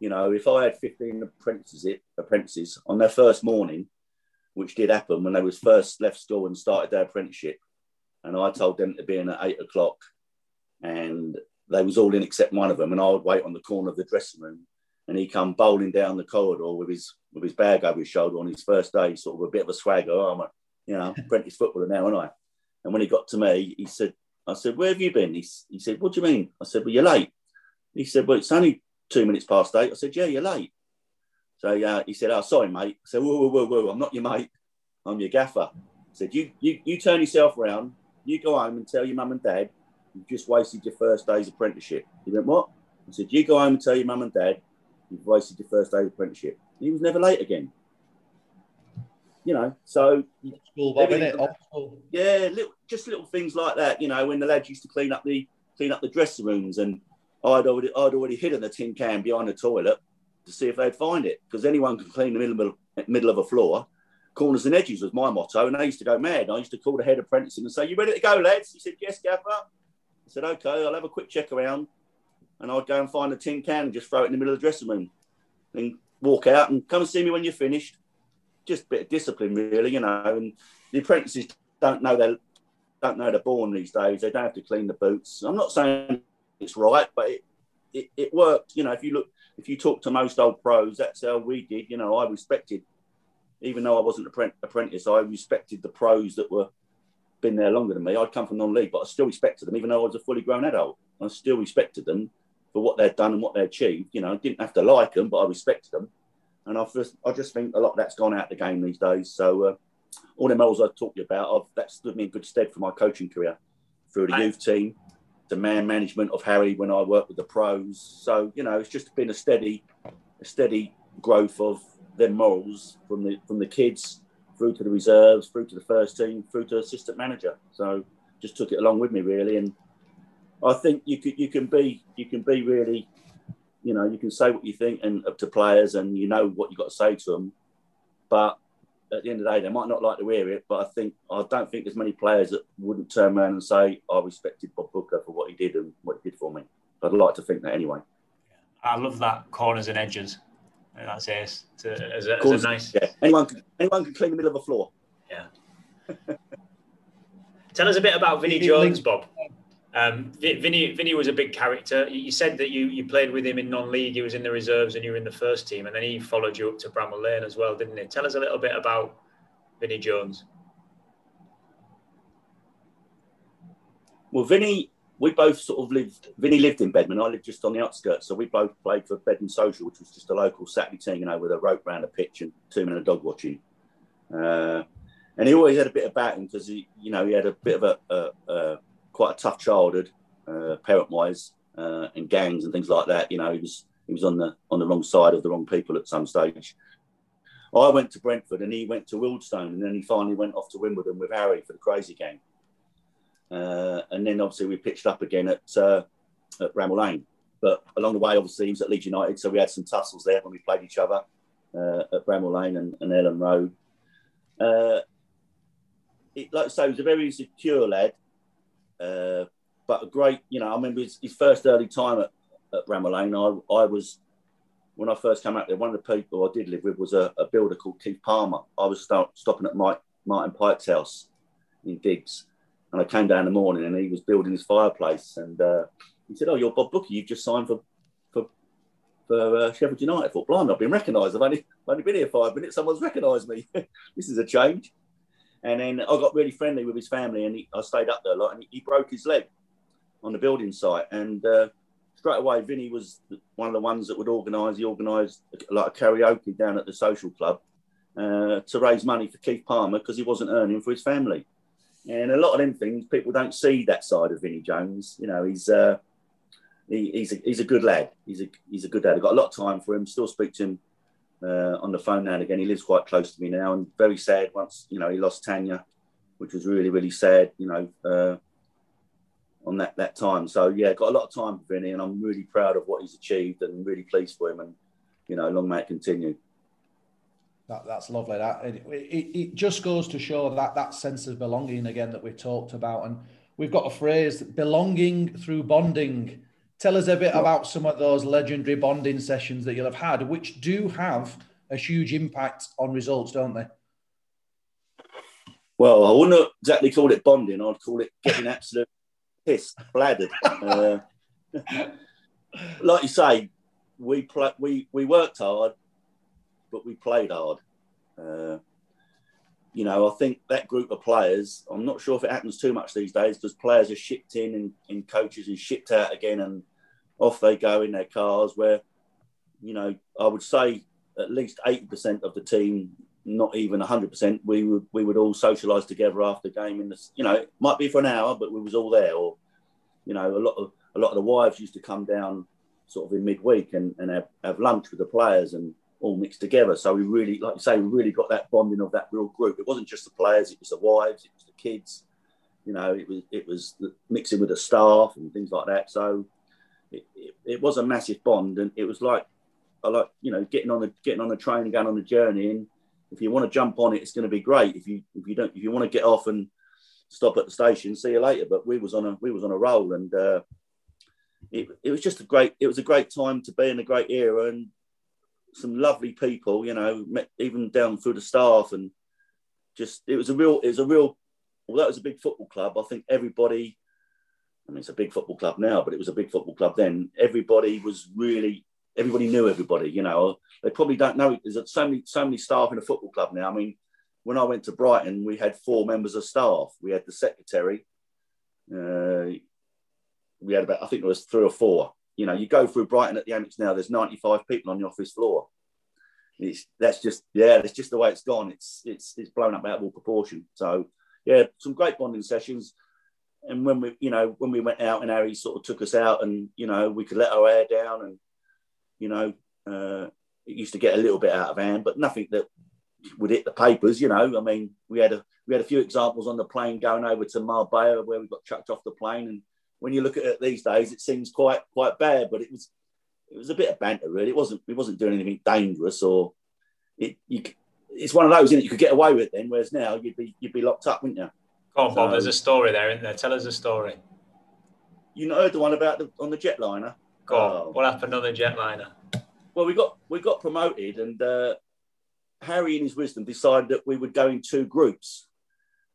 you know, if I had 15 apprentices, it, apprentices on their first morning, which did happen when they was first left school and started their apprenticeship, and I told them to be in at eight o'clock, and they was all in except one of them, and I would wait on the corner of the dressing room, and he come bowling down the corridor with his with his bag over his shoulder on his first day, sort of a bit of a swagger. Oh, I'm a you know apprentice footballer now, aren't I? And when he got to me, he said, I said, where have you been? He, he said, what do you mean? I said, well, you're late. He said, well, it's only two minutes past eight. I said, yeah, you're late. So uh, he said, oh, sorry, mate. I said, whoa, whoa, whoa, whoa, I'm not your mate. I'm your gaffer. I said, you, you, you turn yourself around, you go home and tell your mum and dad you've just wasted your first day's apprenticeship. He went, what? I said, you go home and tell your mum and dad you've wasted your first day's apprenticeship. he was never late again. You know, so school, Bob, yeah, little, just little things like that. You know, when the lads used to clean up the clean up the dressing rooms, and I'd already I'd already hidden the tin can behind the toilet to see if they'd find it because anyone can clean the middle middle of a floor corners and edges was my motto. And I used to go mad. I used to call the head apprentice and say, You ready to go, lads? He said, Yes, Gaffer. I said, Okay, I'll have a quick check around. And I'd go and find a tin can and just throw it in the middle of the dressing room and walk out and come and see me when you're finished. Just a bit of discipline, really, you know. And the apprentices don't know they're don't know they're born these days. They don't have to clean the boots. I'm not saying it's right, but it, it, it worked. You know, if you look, if you talk to most old pros, that's how we did. You know, I respected even though I wasn't an apprentice, I respected the pros that were been there longer than me. I'd come from non-league, but I still respected them, even though I was a fully grown adult. I still respected them for what they'd done and what they achieved. You know, I didn't have to like them, but I respected them. And I just, I just think a lot of that's gone out the game these days. So uh, all the medals I've talked about, I've, that stood me in good stead for my coaching career through the youth team, the man management of Harry when I worked with the pros. So you know, it's just been a steady, a steady growth of their morals from the from the kids through to the reserves, through to the first team, through to assistant manager. So just took it along with me really, and I think you could you can be you can be really, you know, you can say what you think and uh, to players, and you know what you've got to say to them, but at the end of the day, they might not like to hear it, but I think I don't think there's many players that wouldn't turn around and say I respected Bob Booker for what he did and what he did for me. I'd like to think that anyway. I love that corners and edges that's it. To, uh, as, a, as a nice. Yeah. Anyone can, anyone can clean the middle of a floor. Yeah. [LAUGHS] Tell us a bit about Vinnie Jones, Bob. Um, Vinnie, Vinnie was a big character. You said that you, you played with him in non-league. He was in the reserves and you were in the first team, and then he followed you up to Bramall Lane as well, didn't he? Tell us a little bit about Vinnie Jones. Well, Vinnie we both sort of lived. Vinnie lived in Bedmond. I lived just on the outskirts, so we both played for Bedmond Social, which was just a local Saturday team, you know, with a rope round a pitch and two men and a dog watching. Uh, and he always had a bit about him because he, you know, he had a bit of a, a, a quite a tough childhood, uh, parent-wise, uh, and gangs and things like that. You know, he was he was on the on the wrong side of the wrong people at some stage. I went to Brentford and he went to Wealdstone, and then he finally went off to Wimbledon with Harry for the Crazy Gang. Uh, and then obviously we pitched up again at, uh, at Bramall Lane. But along the way, obviously, he was at Leeds United, so we had some tussles there when we played each other uh, at Bramall Lane and, and Elland Road. Uh, it, like I say, he was a very secure lad, uh, but a great, you know, I remember his, his first early time at, at Bramall Lane, I, I was when I first came out there, one of the people I did live with was a, a builder called Keith Palmer. I was start, stopping at Mike, Martin Pike's house in Diggs, and I came down in the morning and he was building his fireplace. And uh, he said, Oh, you're Bob Booker. You've just signed for for, for uh, Sheffield United. I thought, Blimey, I've been recognised. I've only, I've only been here five minutes. Someone's recognised me. [LAUGHS] this is a change. And then I got really friendly with his family and he, I stayed up there a lot. And he, he broke his leg on the building site. And uh, straight away, Vinnie was one of the ones that would organise. He organised like a karaoke down at the social club uh, to raise money for Keith Palmer because he wasn't earning for his family. And a lot of them things, people don't see that side of Vinnie Jones. You know, he's uh, he, he's a, he's a good lad. He's a he's a good lad. I've got a lot of time for him. Still speak to him uh, on the phone now and again. He lives quite close to me now, and very sad. Once you know, he lost Tanya, which was really really sad. You know, uh, on that that time. So yeah, got a lot of time for Vinnie, and I'm really proud of what he's achieved, and really pleased for him. And you know, long may it continue. That, that's lovely. That it, it, it, just goes to show that that sense of belonging again that we talked about, and we've got a phrase belonging through bonding. Tell us a bit about some of those legendary bonding sessions that you'll have had, which do have a huge impact on results, don't they? Well, I wouldn't exactly call it bonding. I'd call it getting absolute [LAUGHS] pissed, bladdered. Uh, [LAUGHS] like you say, we play, we we worked hard, but we played hard. Uh, you know, I think that group of players. I'm not sure if it happens too much these days because players are shipped in and in coaches and shipped out again, and off they go in their cars. Where, you know, I would say at least eighty percent of the team, not even hundred percent, we would we would all socialise together after game. In the, you know, it might be for an hour, but we was all there. Or, you know, a lot of a lot of the wives used to come down sort of in midweek and, and have, have lunch with the players and all mixed together. So we really, like you say, we really got that bonding of that real group. It wasn't just the players; it was the wives, it was the kids. You know, it was it was mixing with the staff and things like that. So it, it, it was a massive bond, and it was like I like you know getting on the getting on the train and going on the journey. And if you want to jump on it, it's going to be great. If you if you don't if you want to get off and stop at the station, see you later. But we was on a we was on a roll, and uh, it, it was just a great it was a great time to be in a great era and some lovely people you know met even down through the staff and just it was a real it was a real well that was a big football club. I think everybody i mean it's a big football club now but it was a big football club then. Everybody was really everybody knew everybody you know. They probably don't know there's so many so many staff in a football club now. I mean when i went to brighton we had four members of staff. We had the secretary uh, we had about, I think it was three or four. You know, you go through Brighton at the Amex now, there's 95 people on the office floor. It's, that's just, yeah, that's just the way it's gone. It's, it's, it's blown up out of all proportion. So, yeah, some great bonding sessions. And when we, you know, when we went out and Harry sort of took us out and, you know, we could let our hair down and, you know, uh, it used to get a little bit out of hand, but nothing that would hit the papers, you know. I mean, we had a we had a few examples on the plane going over to Marbella where we got chucked off the plane and when you look at it these days, it seems quite quite bad. But it was it was a bit of banter, really. It wasn't it wasn't doing anything dangerous or it. You, it's one of those, isn't it? You could get away with it then, whereas now you'd be you'd be locked up, wouldn't you? Go on, Bob. there's a story there, isn't there? Tell us a story. You know the one about the on the jetliner. Go on. Oh. What happened on the jetliner? Well, we got we got promoted, and uh, Harry, in his wisdom, decided that we would go in two groups.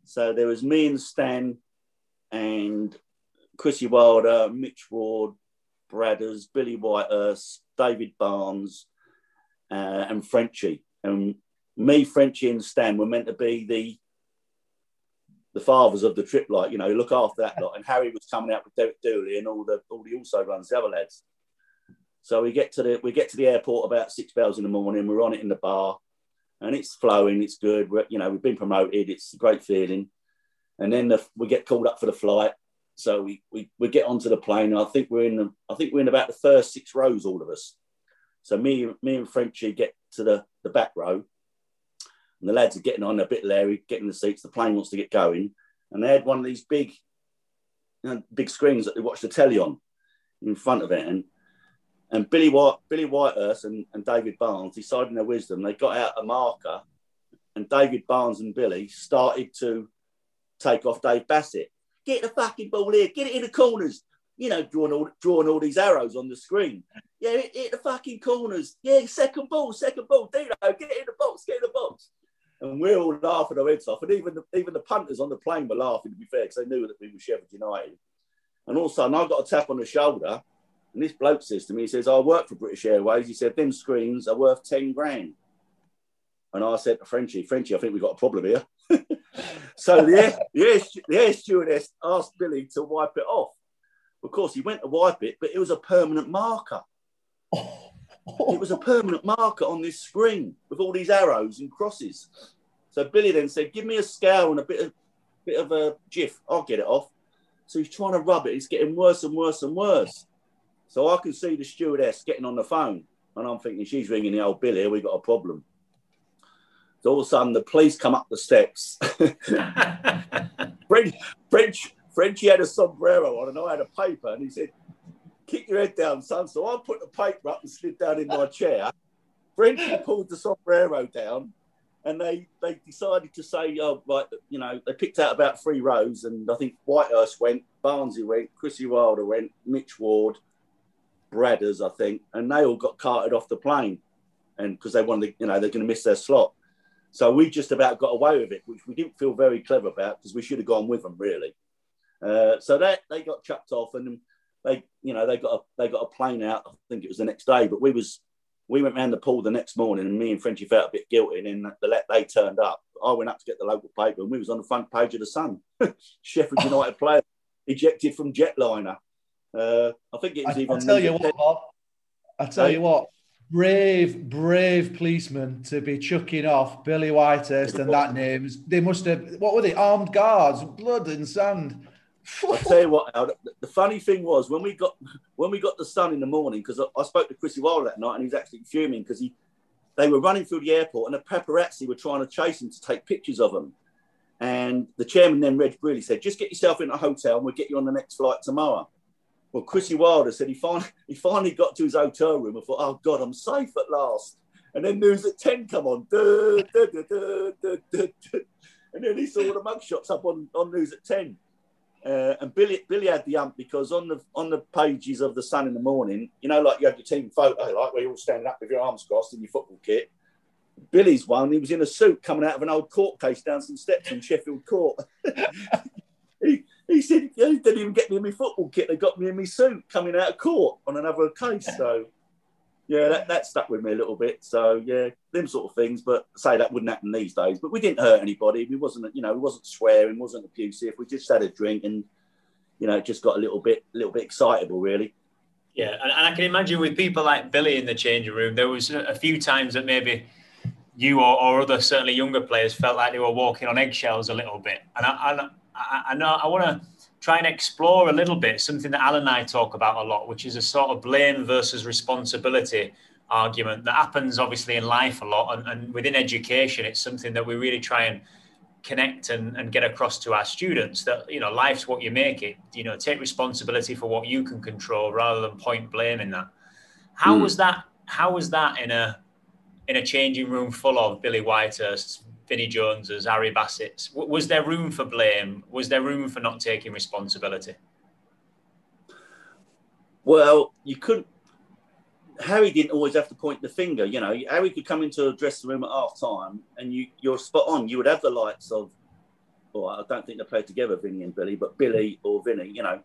So there was me and Stan, and Chrissy Wilder, Mitch Ward, Bradders, Billy Whitehurst, David Barnes, uh, and Frenchie. And me, Frenchie, and Stan were meant to be the the fathers of the trip, like you know, look after that lot. And Harry was coming out with Derek Dooley and all the all the also runs, the other lads. So we get to the we get to the airport about six bells in the morning. We're on it in the bar, and it's flowing. It's good. We're, you know, we've been promoted. It's a great feeling. And then the, we get called up for the flight, so we, we, we get onto the plane. And I think we're in the, I think we're in about the first six rows, all of us. So me, me and Frenchie get to the, the back row, and the lads are getting on a bit leery, getting the seats. The plane wants to get going, and they had one of these big, you know, big screens that they watch the telly on in front of it, and and Billy White, Billy Whitehurst and, and David Barnes decided in their wisdom, they got out a marker, and David Barnes and Billy started to take off Dave Bassett get the fucking ball here, get it in the corners. You know, drawing all drawing all these arrows on the screen. Yeah, hit, hit the fucking corners. Yeah, second ball, second ball. Dino, get in the box, get in the box. And we're all laughing our heads off. And even the, even the punters on the plane were laughing, to be fair, because they knew that we were Sheffield United. And all of a sudden, I got a tap on the shoulder. And this bloke says to me, he says, I work for British Airways. He said, them screens are worth 10 grand. And I said to Frenchie, Frenchie, I think we've got a problem here. So the air, the, air, the air stewardess asked Billy to wipe it off. Of course, he went to wipe it, but it was a permanent marker. [LAUGHS] It was a permanent marker on this screen with all these arrows and crosses. So Billy then said, "Give me a scale and a bit of bit of a jiff. I'll get it off." So he's trying to rub it. It's getting worse and worse and worse. So I can see the stewardess getting on the phone, and I'm thinking she's ringing the old Billy. We got a problem. So all of a sudden, the police come up the steps. [LAUGHS] French, French, Frenchy had a sombrero on, and I had a paper, and he said, "Kick your head down, son." So I put the paper up and slid down in my chair. Frenchy pulled the sombrero down, and they they decided to say, oh, right, you know, they picked out about three rows, and I think Whitehurst went, Barnsley went, Chrissy Wilder went, Mitch Ward, Bradders, I think, and they all got carted off the plane, and because they wanted, you know, they're going to miss their slot. So we just about got away with it, which we didn't feel very clever about because we should have gone with them really. Uh, so that they got chucked off, and they, you know, they got a, they got a plane out. I think it was the next day, but we was we went round the pool the next morning, and me and Frenchy felt a bit guilty. And then the they turned up. I went up to get the local paper, and we was on the front page of the Sun. [LAUGHS] Sheffield United [LAUGHS] player ejected from jetliner. Uh, I think it was I, even. I tell you what, Bob. I tell you what, brave, brave policemen to be chucking off Billy Whitehurst and that names. They must have. What were they? Armed guards, blood and sand. I'll tell you what, the funny thing was when we got when we got the sun in the morning because I, spoke to Chrissy Wilder that night and he was actually fuming because he they were running through the airport and the paparazzi were trying to chase him to take pictures of them. And the chairman then, Reg Brealey, said, "Just get yourself in a hotel and we'll get you on the next flight tomorrow." Well, Chrissy Wilder said he finally [LAUGHS] he finally got to his hotel room and thought, "Oh God, I'm safe at last." And then news at ten come on, duh, duh, duh, and then he saw all the mugshots up on, on news at ten. Uh, and Billy Billy had the ump because on the on the pages of the Sun in the morning, you know, like you have your team photo, like where you're all standing up with your arms crossed in your football kit. Billy's one, he was in a suit coming out of an old court case down some steps in Sheffield Court. [LAUGHS] he, he said, yeah, he didn't even get me in my football kit. They got me in my suit coming out of court on another case. So yeah, that, that stuck with me a little bit. So yeah, them sort of things. But say that wouldn't happen these days. But we didn't hurt anybody. We wasn't, you know, we wasn't swearing, wasn't abusive. We just had a drink and, you know, just got a little bit, a little bit excitable, really. Yeah, and, and I can imagine with people like Billy in the changing room, there was a few times that maybe you or, or other certainly younger players felt like they were walking on eggshells a little bit. And I, I, I know I want to try and explore a little bit something that Alan and I talk about a lot, which is a sort of blame versus responsibility argument that happens obviously in life a lot. And, and within education, it's something that we really try and connect and, and get across to our students that, you know, life's what you make it. You know, take responsibility for what you can control rather than point blame in that. How mm. was that? How was that in a in a changing room full of Billy Whitehurst, Vinnie Joneses, Harry Bassett's? Was there room for blame? Was there room for not taking responsibility? Well, you couldn't. Harry didn't always have to point the finger. You know, Harry could come into a dressing room at half time and you, you're spot on. You would have the lights of, well, I don't think they played together, Vinnie and Billy, but Billy or Vinnie, you know,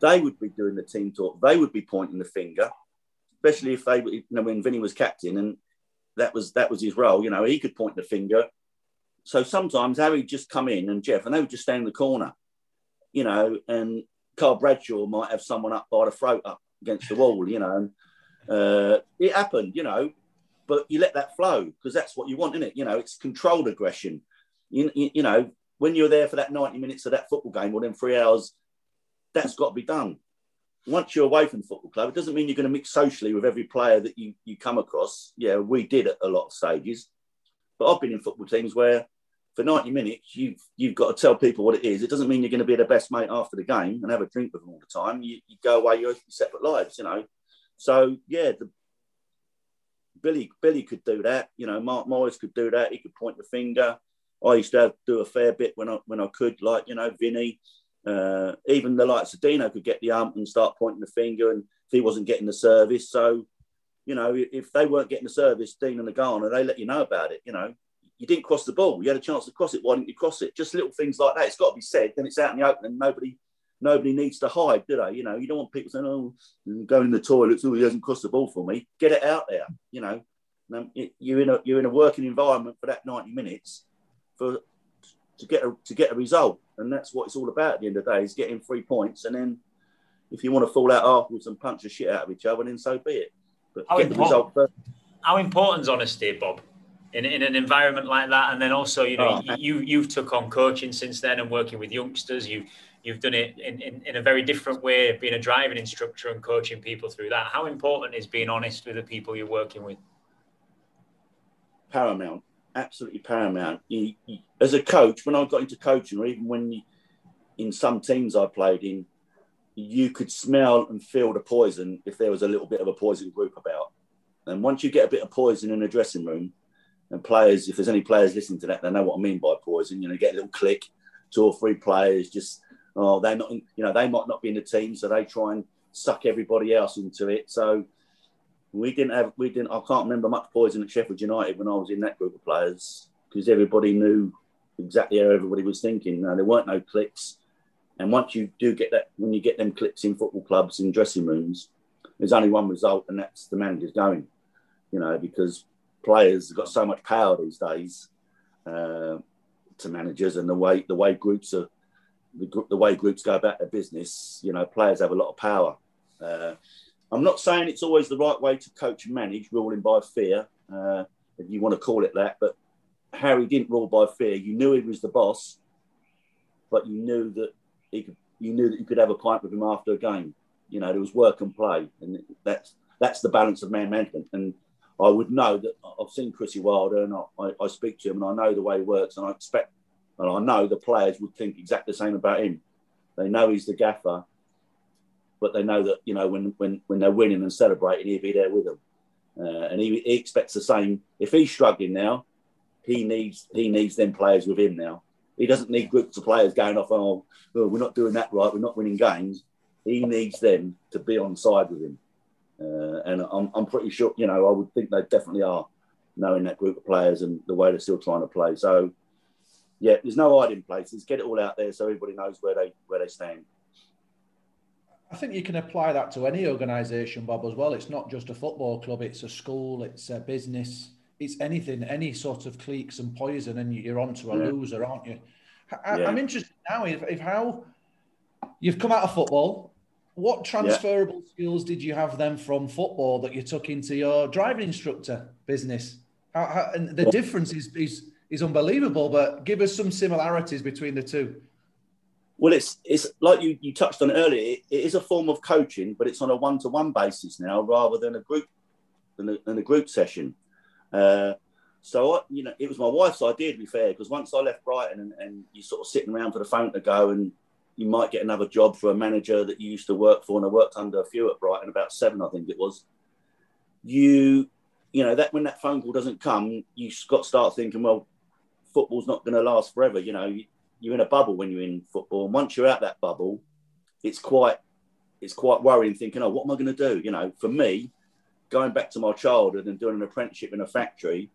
they would be doing the team talk. They would be pointing the finger, especially if they, you know, when Vinnie was captain and that was that was his role. You know, he could point the finger so sometimes Harry just come in and Geoff, and they would just stand in the corner, you know, and Carl Bradshaw might have someone up by the throat up against the wall, you know. And, uh, it happened, you know, but you let that flow because that's what you want, isn't it? You know, it's controlled aggression. You, you, you, know, when you're there for that 90 minutes of that football game or then three hours, that's got to be done. Once you're away from the football club, it doesn't mean you're going to mix socially with every player that you, you come across. Yeah, we did at a lot of stages. But I've been in football teams where for 90 minutes you've you've got to tell people what it is. It doesn't mean you're going to be the best mate after the game and have a drink with them all the time. You, you go away your separate lives, you know. So yeah, the, Billy Billy could do that. You know, Mark Morris could do that. He could point the finger. I used to have, do a fair bit when I when I could, like you know, Vinnie. Uh, even the likes of Dino could get the ump and start pointing the finger, and if he wasn't getting the service, so you know, if they weren't getting the service, Deane and the Agana, they let you know about it. You know, you didn't cross the ball. You had a chance to cross it. Why didn't you cross it? Just little things like that. It's got to be said. Then it's out in the open, and nobody, nobody needs to hide, do they? You know, you don't want people saying, "Oh, going in the toilets. Oh, he hasn't crossed the ball for me." Get it out there. You know, um, you're in a you're in a working environment for that ninety minutes for to get a to get a result, and that's what it's all about. At the end of the day, is getting three points, and then if you want to fall out afterwards and punch the shit out of each other, then so be it. But how, important, how honesty, Bob, in, in an environment like that? And then also, you know, oh, you you've took on coaching since then and working with youngsters. You you've done it in, in, in a very different way, being a driving instructor and coaching people through that. How important is being honest with the people you're working with? Paramount, absolutely paramount. You, you, as a coach, when I got into coaching, or even when you, in some teams I played in, you could smell and feel the poison if there was a little bit of a poison group about. And once you get a bit of poison in a dressing room, and players, if there's any players listening to that, they know what I mean by poison. You know, get a little click, two or three players just oh they're not, you know, they might not be in the team, so they try and suck everybody else into it. So we didn't have, we didn't. I can't remember much poison at Sheffield United when I was in that group of players because everybody knew exactly how everybody was thinking. Now, there weren't no clicks. And once you do get that, when you get them clicks in football clubs, in dressing rooms, there's only one result, and that's the manager's going. You know, because players have got so much power these days uh, to managers, and the way the way groups are, the, the, way groups go about their business. You know, players have a lot of power. Uh, I'm not saying it's always the right way to coach and manage, ruling by fear, uh, if you want to call it that. But Harry didn't rule by fear. You knew he was the boss, but you knew that he could, you knew that you could have a pint with him after a game. You know, there was work and play, and that's that's the balance of man management. And I would know that I've seen Chrissy Wilder, and I, I speak to him, and I know the way he works, and I expect, and I know the players would think exactly the same about him. They know he's the gaffer, but they know that you know when when when they're winning and celebrating, he'll be there with them, uh, and he, he expects the same. If he's struggling now, he needs he needs them players with him now. He doesn't need groups of players going off. Oh, oh, we're not doing that right. We're not winning games. He needs them to be on side with him. Uh, and I'm, I'm pretty sure, you know, I would think they definitely are, knowing that group of players and the way they're still trying to play. So, yeah, there's no hiding places. Get it all out there so everybody knows where they where they stand. I think you can apply that to any organisation, Bob, as well. It's not just a football club; it's a school, it's a business it's anything, any sort of cliques and poison, and you're onto a yeah. loser, aren't you? I, am interested now if, if, how you've come out of football. What transferable yeah. skills did you have then from football that you took into your driving instructor business? How, how, and the difference is, is is unbelievable. But give us some similarities between the two. Well, it's it's like you, you touched on earlier. It, it is a form of coaching, but it's on a one to one basis now, rather than a group than a, than a group session. Uh, so, I, you know, it was my wife's idea to be fair, because once I left Brighton and, and you're sort of sitting around for the phone to go and you might get another job for a manager that you used to work for, and I worked under a few at Brighton, about seven, I think it was. You, you know, that when that phone call doesn't come, you got start thinking, well, football's not going to last forever. You know, you're in a bubble when you're in football, and once you're out that bubble, it's quite, it's quite worrying. Thinking, oh, what am I going to do? You know, for me, going back to my childhood and doing an apprenticeship in a factory,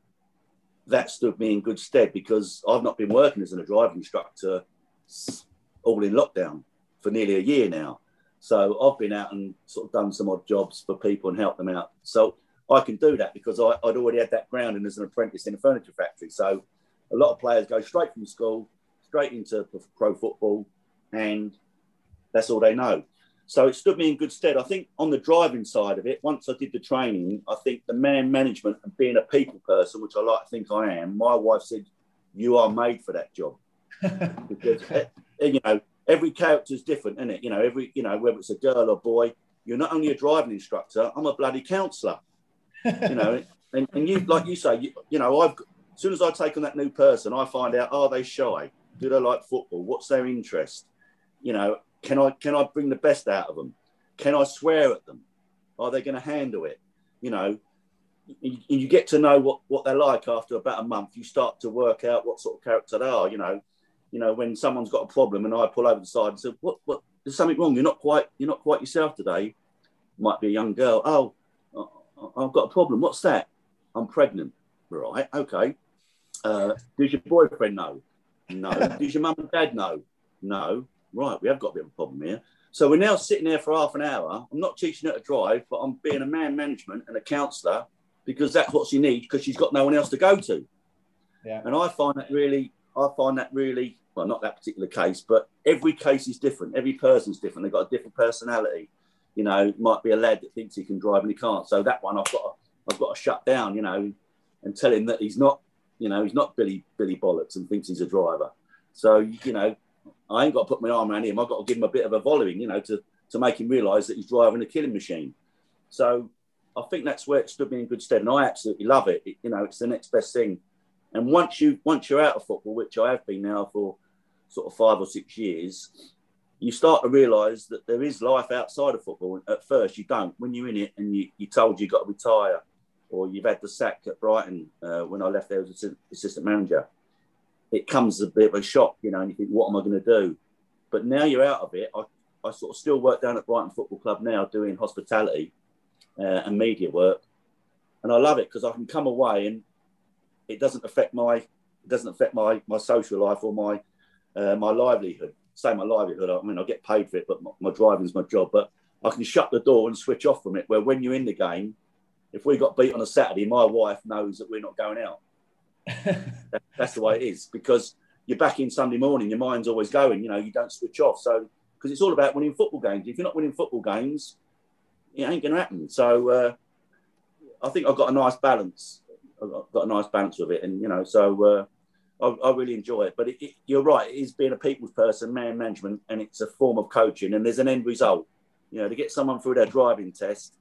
that stood me in good stead because I've not been working as a driving instructor all in lockdown for nearly a year now. So I've been out and sort of done some odd jobs for people and helped them out. So I can do that because I, would already had that grounding as an apprentice in a furniture factory. So a lot of players go straight from school, straight into pro football, and that's all they know. So it stood me in good stead. I think on the driving side of it, once I did the training, I think the man management and being a people person, which I like to think I am, my wife said, You are made for that job. [LAUGHS] because, eh, eh, you know, every character is different, isn't it? You know, every, you know, whether it's a girl or boy, you're not only a driving instructor, I'm a bloody counsellor. you know, [LAUGHS] and, and you, like you say, you, you know, I've, as soon as I take on that new person, I find out, are they shy? Do they like football? What's their interest? You know, can I can I bring the best out of them? Can I swear at them? Are they going to handle it? You know, you, you get to know what, what they're like after about a month. You start to work out what sort of character they are. You know, you know when someone's got a problem and I pull over the side and say, "What? What? There's something wrong. You're not quite you're not quite yourself today." Might be a young girl. Oh, I've got a problem. What's that? I'm pregnant. Right. Okay. Uh, does your boyfriend know? No. [LAUGHS] does your mum and dad know? No right, we have got a bit of a problem here. So we're now sitting there for half an hour. I'm not teaching her to drive, but I'm being a man management and a counsellor because that's what she needs because she's got no one else to go to. Yeah. And I find that really, I find that really, well, not that particular case, but every case is different. Every person's different. They've got a different personality. You know, might be a lad that thinks he can drive and he can't. So that one I've got, to, I've got to shut down. You know, and tell him that he's not, you know, he's not Billy Billy Bollocks and thinks he's a driver. So you know, I ain't got to put my arm around him. I've got to give him a bit of a volleying, you know, to, to make him realise that he's driving a killing machine. So I think that's where it stood me in good stead, and I absolutely love it. it. You know, it's the next best thing. And once you once you're out of football, which I have been now for sort of five or six years, you start to realise that there is life outside of football. At first, you don't. When you're in it and you, you're told you've got to retire, or you've had the sack at Brighton uh, when I left there as assistant manager, it comes a bit of a shock, you know, and you think, what am I going to do? But now you're out of it. I, I sort of still work down at Brighton Football Club now doing hospitality uh, and media work. And I love it because I can come away and it doesn't affect my it doesn't affect my my social life or my uh, my livelihood. Say my livelihood. I mean, I get paid for it, but my, my driving is my job. But I can shut the door and switch off from it. Where when you're in the game, if we got beat on a Saturday, my wife knows that we're not going out. [LAUGHS] That's the way it is because you're back in Sunday morning. Your mind's always going. You know, you don't switch off. So because it's all about winning football games. If you're not winning football games, it ain't going to happen. So uh, I think I've got a nice balance. I've got a nice balance of it, and you know, so uh, I, I, really enjoy it. But it, it, you're right; it is being a people's person, man management, and it's a form of coaching. And there's an end result. You know, to get someone through their driving test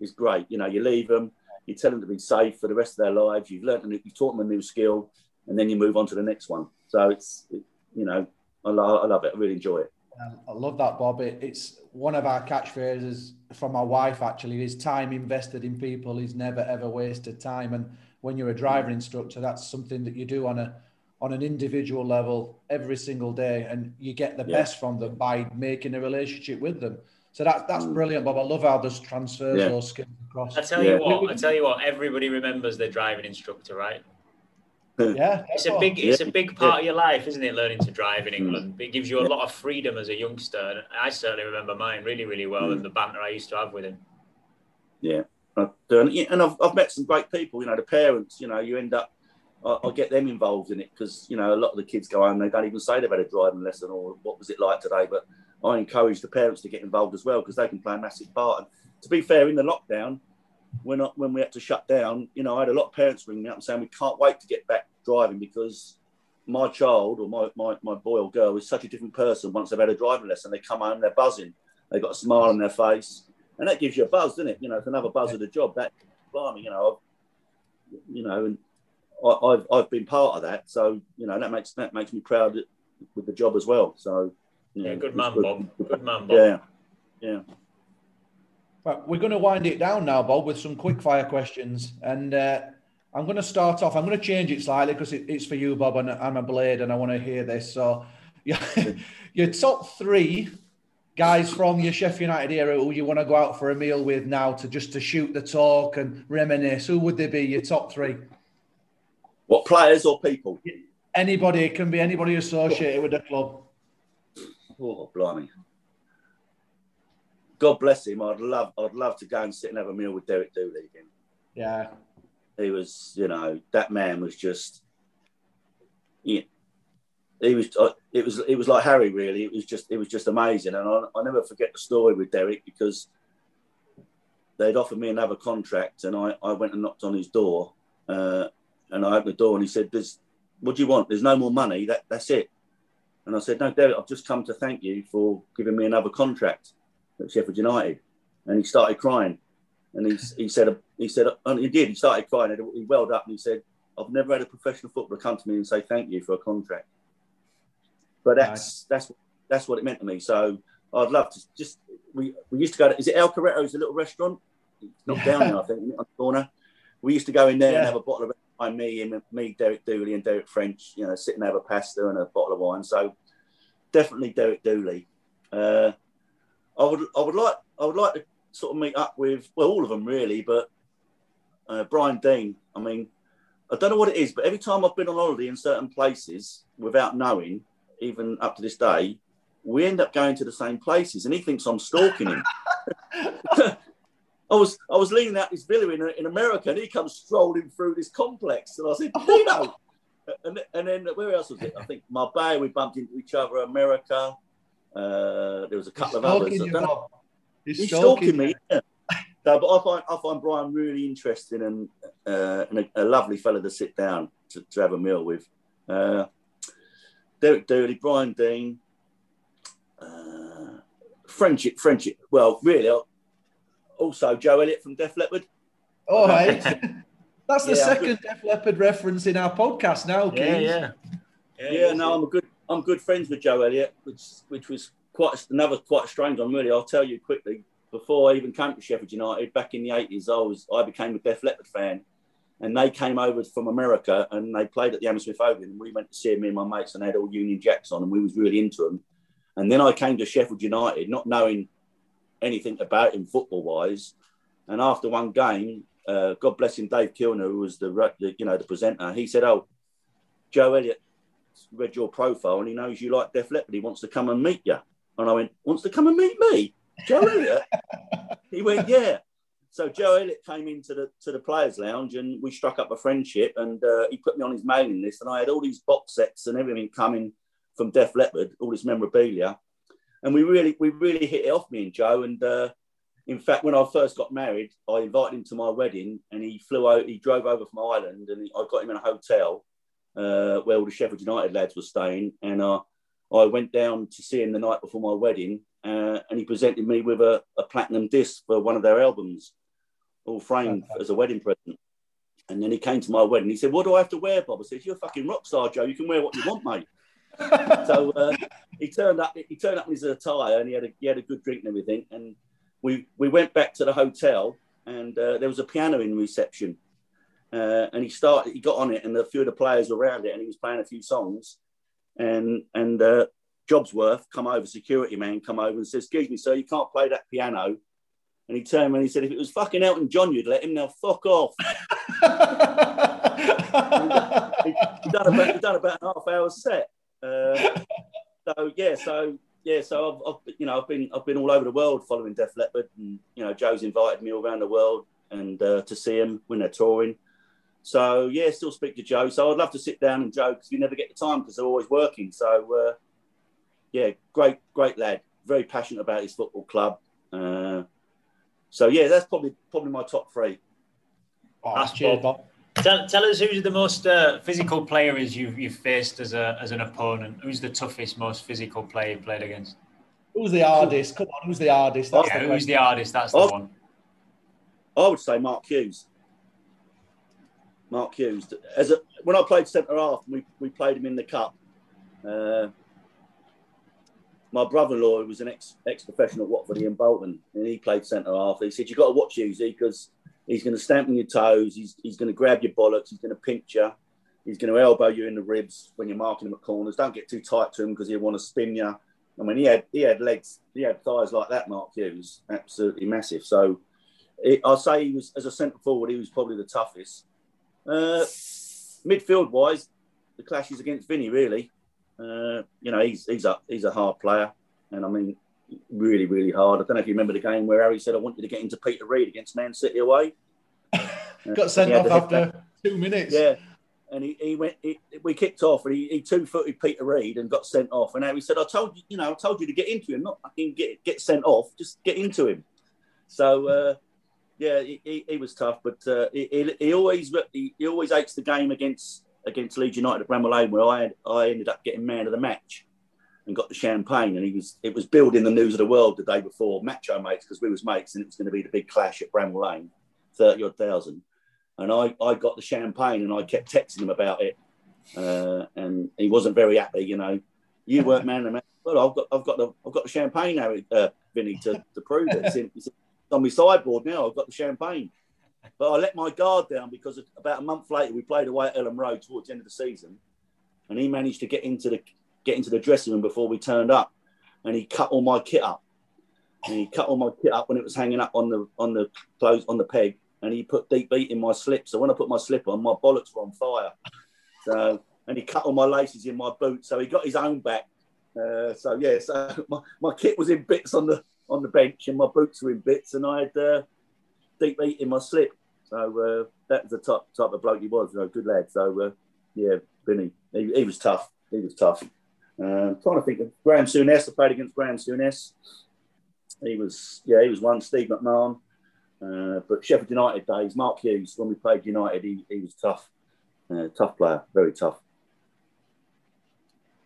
is great. You know, you leave them, you tell them to be safe for the rest of their lives. You've learned you taught them a new skill, and then you move on to the next one. So it's, it, you know, I, lo- I love it. I really enjoy it. I love that, Bob. It, it's one of our catchphrases from my wife. Actually, is time invested in people is never ever wasted time. And when you're a driver instructor, that's something that you do on a on an individual level every single day, and you get the yeah. best from them by making a relationship with them. So that's that's mm. brilliant, Bob. I love how this transfers yeah. those skills across. I tell you what, I tell you what, everybody remembers their driving instructor, right? Yeah, [LAUGHS] it's a big it's a big part of your life, isn't it? Learning to drive in England. Mm. It gives you a lot of freedom as a youngster. I certainly remember mine really, really well, mm. and the banter I used to have with him. Yeah, and I've, I've met some great people. You know, the parents. You know, you end up. I, I get them involved in it because you know a lot of the kids go home. They don't even say they've had a driving lesson or what was it like today. But I encourage the parents to get involved as well because they can play a massive part. And to be fair, in the lockdown, when I, when we had to shut down, you know, I had a lot of parents ring me up and saying we can't wait to get back driving because my child or my, my, my boy or girl is such a different person once they've had a driving lesson. They come home, they're buzzing, they've got a smile on their face, and that gives you a buzz, doesn't it? You know, it's another buzz of the job. That, blimey, you know, I've, you know, and I, have I've been part of that, so you know that makes that makes me proud with the job as well. So, you know, yeah, good man, good, Bob. Good man, Bob. Yeah, yeah. But we're going to wind it down now, Bob, with some quick fire questions. And uh, I'm going to start off. I'm going to change it slightly because it, it's for you, Bob, and I'm a blade, and I want to hear this. So, yeah, [LAUGHS] your top three guys from your Sheffield United era who you want to go out for a meal with now to just to shoot the talk and reminisce. Who would they be? Your top three? What players or people? Anybody. It can be anybody associated with the club. Oh, blimey. God bless him. I'd love, I'd love to go and sit and have a meal with Derek Dooley again. Yeah, he was, you know, that man was just, yeah, he was. Uh, it was. It was like Harry. Really, it was just. It was just amazing, and I, I never forget the story with Derek because they'd offered me another contract, and I, I went and knocked on his door, uh, and I opened the door, and he said, "There's, what do you want? There's no more money. That that's it." And I said, "No, Derek, I've just come to thank you for giving me another contract at Sheffield United." And he started crying. And he, he said, he said, and he did. He started crying. He welled up and he said, "I've never had a professional footballer come to me and say thank you for a contract." But that's nice. that's that's what it meant to me. So I'd love to just. We, we used to go to. Is it El Corretto's, a little restaurant? It's not yeah. down there, I think, on the corner. We used to go in there yeah. and have a bottle of wine. Me and me, Derek Dooley, and Derek French. You know, sit and have a pasta and a bottle of wine. So definitely Derek Dooley. Uh, I would I would like I would like to sort of meet up with, well, all of them really, but uh, Brian Deane. I mean, I don't know what it is, but every time I've been on holiday in certain places without knowing, even up to this day, we end up going to the same places, and he thinks I'm stalking him. [LAUGHS] I was I was leaning out his villa in, in America, and he comes strolling through this complex, and I said, Dino. [LAUGHS] and, and then where else was it? I think Marbella. We bumped into each other. America. Uh, there was a couple of others. He's, He's stalking, me. Yeah. No, but I find I find Brian really interesting and, uh, and a, a, lovely fellow to sit down to, to have a meal with. Uh, Derek Dooley, Brian Deane, uh, friendship, friendship. Well, really, also Joe Elliott from Def Leppard. All right, [LAUGHS] that's the yeah, second Def Leppard reference in our podcast now. Yeah, yeah, yeah. yeah no, I'm a good. I'm good friends with Joe Elliott, which which was quite another quite strange one, really. I'll tell you quickly. Before I even came to Sheffield United back in the 80s, I was I became a Def Leppard fan. And they came over from America and they played at the Hammersmith Odeon. And we went to see me and my mates and they had all Union Jacks on and we was really into them. And then I came to Sheffield United, not knowing anything about him football wise. And after one game, uh, God bless him, Dave Kilner, who was the, the you know the presenter, he said, "Oh, Joe Elliott read your profile and he knows you like Def Leppard. He wants to come and meet you." And I went, "Wants to come and meet me, Joe Elliott?" he went, "Yeah." So Joe Elliott came into the to the players' lounge and we struck up a friendship. And uh, he put me on his mailing list, and I had all these box sets and everything coming from Def Leppard, all this memorabilia, and we really we really hit it off me and Joe. And uh, in fact, when I first got married, I invited him to my wedding, and he flew out. He drove over from Ireland, and I got him in a hotel uh, where all the Sheffield United lads were staying, and uh, I went down to see him the night before my wedding, uh, and he presented me with a, a, platinum disc for one of their albums, all framed okay. as a wedding present. And then he came to my wedding. He said, "What do I have to wear, Bob?" I said, "You're a fucking rock star, Joe. You can wear what you want, mate." [LAUGHS] so uh, he turned up. He turned up in his attire, and he had a he had a good drink and everything. And we we went back to the hotel, and uh, there was a piano in reception. Uh, and he started. He got on it, and a few of the players were around it, and he was playing a few songs. And and uh, Jobsworth come over, security man come over and says, "Excuse me, sir, you can't play that piano." And he turned and he said, "If it was fucking Elton John, you'd let him now. Fuck off." [LAUGHS] he, done about, he done about a half hour set. Uh, so yeah, so yeah, so I've, I've, you know I've been I've been all over the world following Def Leppard, and you know Joe's invited me all around the world and uh, to see him when they're touring. So yeah, still speak to Joe. So I'd love to sit down and Joe because you never get the time because they're always working. So uh, yeah, great great lad, very passionate about his football club. Uh, so yeah, that's probably probably my top three. Oh, that's cheers, Bob. Tell, tell us who's the most uh, physical player is you've, you've faced as a as an opponent. Who's the toughest, most physical player you've played against? Who's the hardest? Come on, who's the hardest? That's yeah, the who's the hardest? That's the oh, one. I would say Mark Hughes. Mark Hughes. As a, when I played centre half, we, we played him in the cup. Uh, my brother-in-law was an ex ex professional at Watford in Bolton, and he played centre half. He said, "You got to watch Hughes because He's going to stamp on your toes. He's, he's going to grab your bollocks. He's going to pinch you. He's going to elbow you in the ribs when you're marking him at corners. Don't get too tight to him because he'll want to spin you. I mean, he had he had legs, he had thighs like that. Mark Hughes, absolutely massive. So it, I'll say he was as a centre forward, he was probably the toughest. Uh, midfield wise, the clashes against Vinnie really. Uh, you know, he's he's a he's a hard player, and I mean, really, really hard. I don't know if you remember the game where Harry said, I want you to get into Peter Reid against Man City away. [LAUGHS] Got sent off after two minutes. Yeah. And he, he went, he, we kicked off and he, he two footed Peter Reid and got sent off. And Harry said, I told you, you know, I told you to get into him, not fucking get, get sent off, just get into him. So, uh, yeah, he, he, he, was tough, but uh, he, he, always he, he always hates the game against against Leeds United at Bramall Lane, where I had, I ended up getting man of the match and got the champagne. And he was it was billed in the news of the world the day before, macho mates, because we was mates, and it was going to be the big clash at Bramall Lane, thirty odd thousand. And I, I got the champagne, and I kept texting him about it, uh, and he wasn't very happy. You know, you weren't man to man. Well, I've got I've got the I've got the champagne now, uh, Vinnie, to, to prove it. It's, in, it's on my sideboard now. I've got the champagne. But I let my guard down because about a month later we played away at Elland Road towards the end of the season, and he managed to get into the get into the dressing room before we turned up, and he cut all my kit up. And he cut all my kit up when it was hanging up on the on the clothes on the peg, and he put Deep Heat in my slip. So when I put my slip on, my bollocks were on fire. So and he cut all my laces in my boots. So he got his own back. Uh, so yeah, so [LAUGHS] my, my kit was in bits on the on the bench, and my boots were in bits, and I had uh, Deep Heat in my slip. So uh, that was the type type of bloke he was. You know, good lad. So uh, yeah, Vinnie, he, he was tough. He was tough. Uh, trying to think of Graham Souness. I played against Graham Souness. He was, yeah, he was one. Steve McMahon. Uh, but Sheffield United days, Mark Hughes, when we played United, he, he was tough. Uh, tough player, very tough.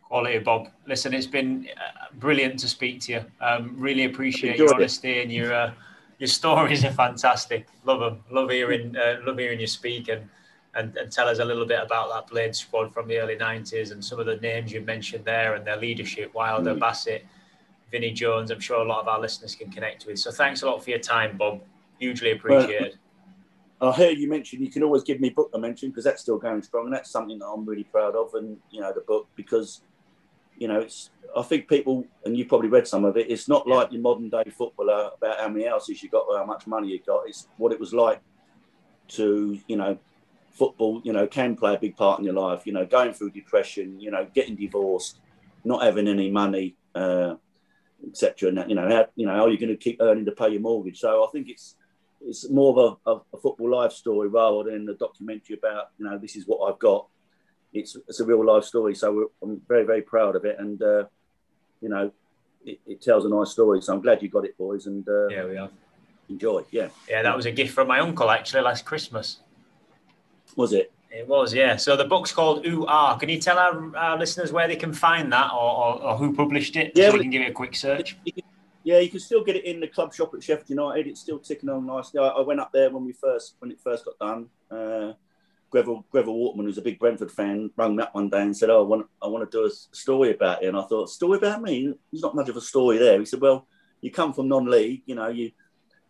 Quality, Bob. Listen, it's been uh, brilliant to speak to you. Um, really appreciate your honesty and your uh, your stories are fantastic. Love them. Love hearing uh, love hearing you speak and and, and tell us a little bit about that Blade squad from the early 90s and some of the names you mentioned there and their leadership Wilder, mm. Bassett, Vinnie Jones, I'm sure a lot of our listeners can connect with. So thanks a lot for your time, Bob. Hugely appreciated. I heard you mention you can always give me book a mention because that's still going strong, and that's something that I'm really proud of. And you know, the book because you know, it's I think people and you probably read some of it. It's not like your modern day footballer about how many houses you got or how much money you got. It's what it was like to you know, football. You know, can play a big part in your life. You know, going through depression. You know, getting divorced, not having any money, uh, etc. And you know, how you know, are you going to keep earning to pay your mortgage? So I think it's it's more of a, a, a, football life story rather than a documentary about you know this is what I've got. It's it's a real life story, so I'm very very proud of it, and uh, you know it, it, tells a nice story. So I'm glad you got it, boys, and uh, yeah, we are. Enjoy, yeah. Yeah, that was a gift from my uncle actually last Christmas. Was it? It was, yeah. So the book's called Ooh Ah. Can you tell our, our listeners where they can find that or, or, or who published it? Yeah, so we can give it a quick search. Yeah, you can still get it in the club shop at Sheffield United. It's still ticking on nicely. I, I went up there when we first when it first got done. Uh, Greville Greville Waterman, who's a big Brentford fan, rang me up one day and said, "Oh, I want I want to do a story about you." And I thought, "Story about me? There's not much of a story there." He said, "Well, you come from non-league. You know, you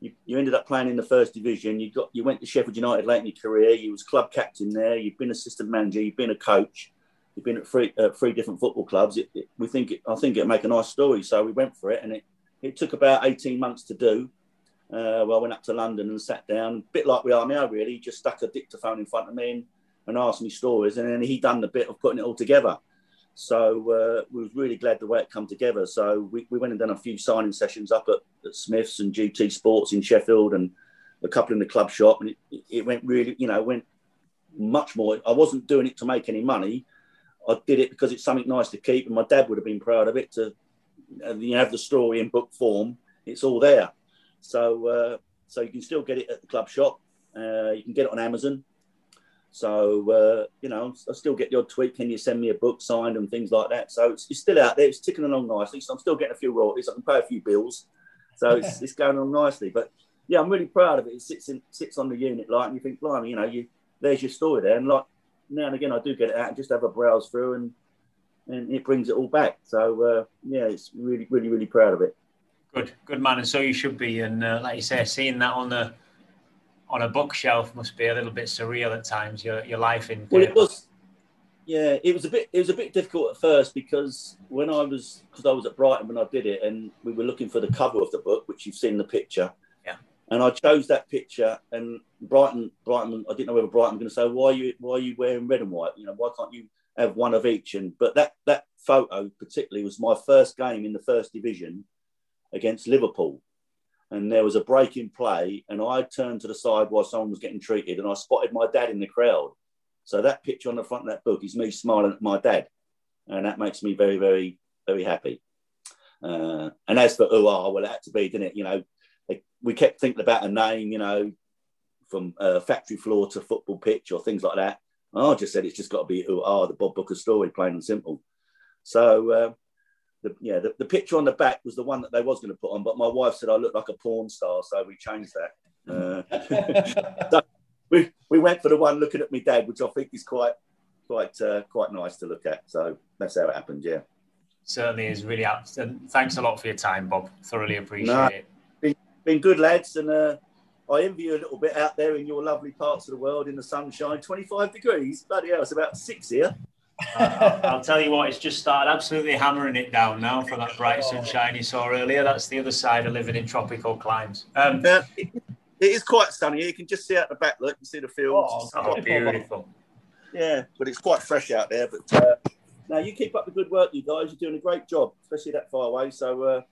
you, you ended up playing in the first division. You got you went to Sheffield United late in your career. You was club captain there. You've been assistant manager. You've been a coach." You've been at three, uh, three different football clubs. It, it, we think it, I think it'd make a nice story, so we went for it, and it, it took about 18 months to do. Uh, well, I went up to London and sat down, a bit like we are now, really. Just stuck a dictaphone in front of me and, and asked me stories, and then he done the bit of putting it all together. So uh, we was really glad the way it come together. So we, we went and done a few signing sessions up at, at Smiths and GT Sports in Sheffield, and a couple in the club shop, and it, it went really, you know, went much more. I wasn't doing it to make any money. I did it because it's something nice to keep, and my dad would have been proud of it to you have the story in book form. It's all there. So uh, so you can still get it at the club shop. Uh, you can get it on Amazon. So uh, you know, I still get the odd tweet. Can you send me a book signed and things like that? So it's, it's still out there. It's ticking along nicely. So I'm still getting a few royalties. I can pay a few bills. So it's, [LAUGHS] it's going along nicely. But yeah, I'm really proud of it. It sits in, sits on the unit like, and you think, blimey, you know, you there's your story there. And like now and again, I do get it out and just have a browse through and and it brings it all back. So uh, yeah, it's really, really, really proud of it. Good, good man, and so you should be. And uh, like you say, seeing that on the on a bookshelf must be a little bit surreal at times. Your your life in well, it was. Yeah, it was a bit. It was a bit difficult at first because when I was because I was at Brighton when I did it, and we were looking for the cover of the book, which you've seen the picture. Yeah. And I chose that picture, and Brighton, Brighton. I didn't know whether Brighton was going to say, "Why are you, why are you wearing red and white? You know, why can't you have one of each. And but that that photo particularly was my first game in the first division against Liverpool. And there was a break in play, and I turned to the side while someone was getting treated, and I spotted my dad in the crowd. So that picture on the front of that book is me smiling at my dad, and that makes me very, very, very happy. Uh, and as for who are, well, it had to be, didn't it? You know, we kept thinking about a name, you know, from uh, factory floor to football pitch or things like that. I just said it's just got to be oh, the Bob Booker story, plain and simple. So, uh, the, yeah, the, the, picture on the back was the one that they was going to put on, but my wife said I looked like a porn star, so we changed that. Uh, [LAUGHS] so we, we went for the one looking at me dad, which I think is quite quite uh, quite nice to look at. So that's how it happened. Yeah, certainly is really. Up. Thanks a lot for your time, Bob. Thoroughly appreciate no, it. Been, been good, lads, and uh, I envy you a little bit out there in your lovely parts of the world in the sunshine. 25 degrees. Bloody hell, it's about six here. Uh, I'll tell you what, it's just started absolutely hammering it down now for that bright sunshine you saw earlier. That's the other side of living in tropical climes. Um, it, it is quite sunny. You can just see out the back, look, you see the fields. Oh, oh beautiful. Yeah, but it's quite fresh out there. But uh, now you keep up the good work, you guys. You're doing a great job, especially that far away. So uh,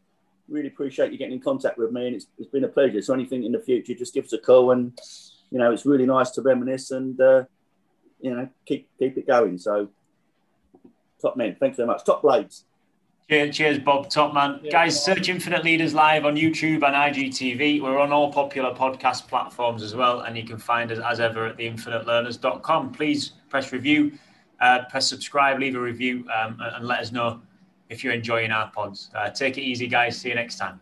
really appreciate you getting in contact with me, and it's, it's been a pleasure. So anything in the future, just give us a call, and you know it's really nice to reminisce and uh, you know keep keep it going. So top men, thanks very much. Top blades. Cheers, cheers, Bob. Top man. Yeah, Guys, search Infinite Leaders Live on YouTube and IGTV. We're on all popular podcast platforms as well, and you can find us as ever at theinfinitelearners.com. Please press review, uh, press subscribe, leave a review, um, and let us know if you're enjoying our pods. Uh, take it easy, guys. See you next time.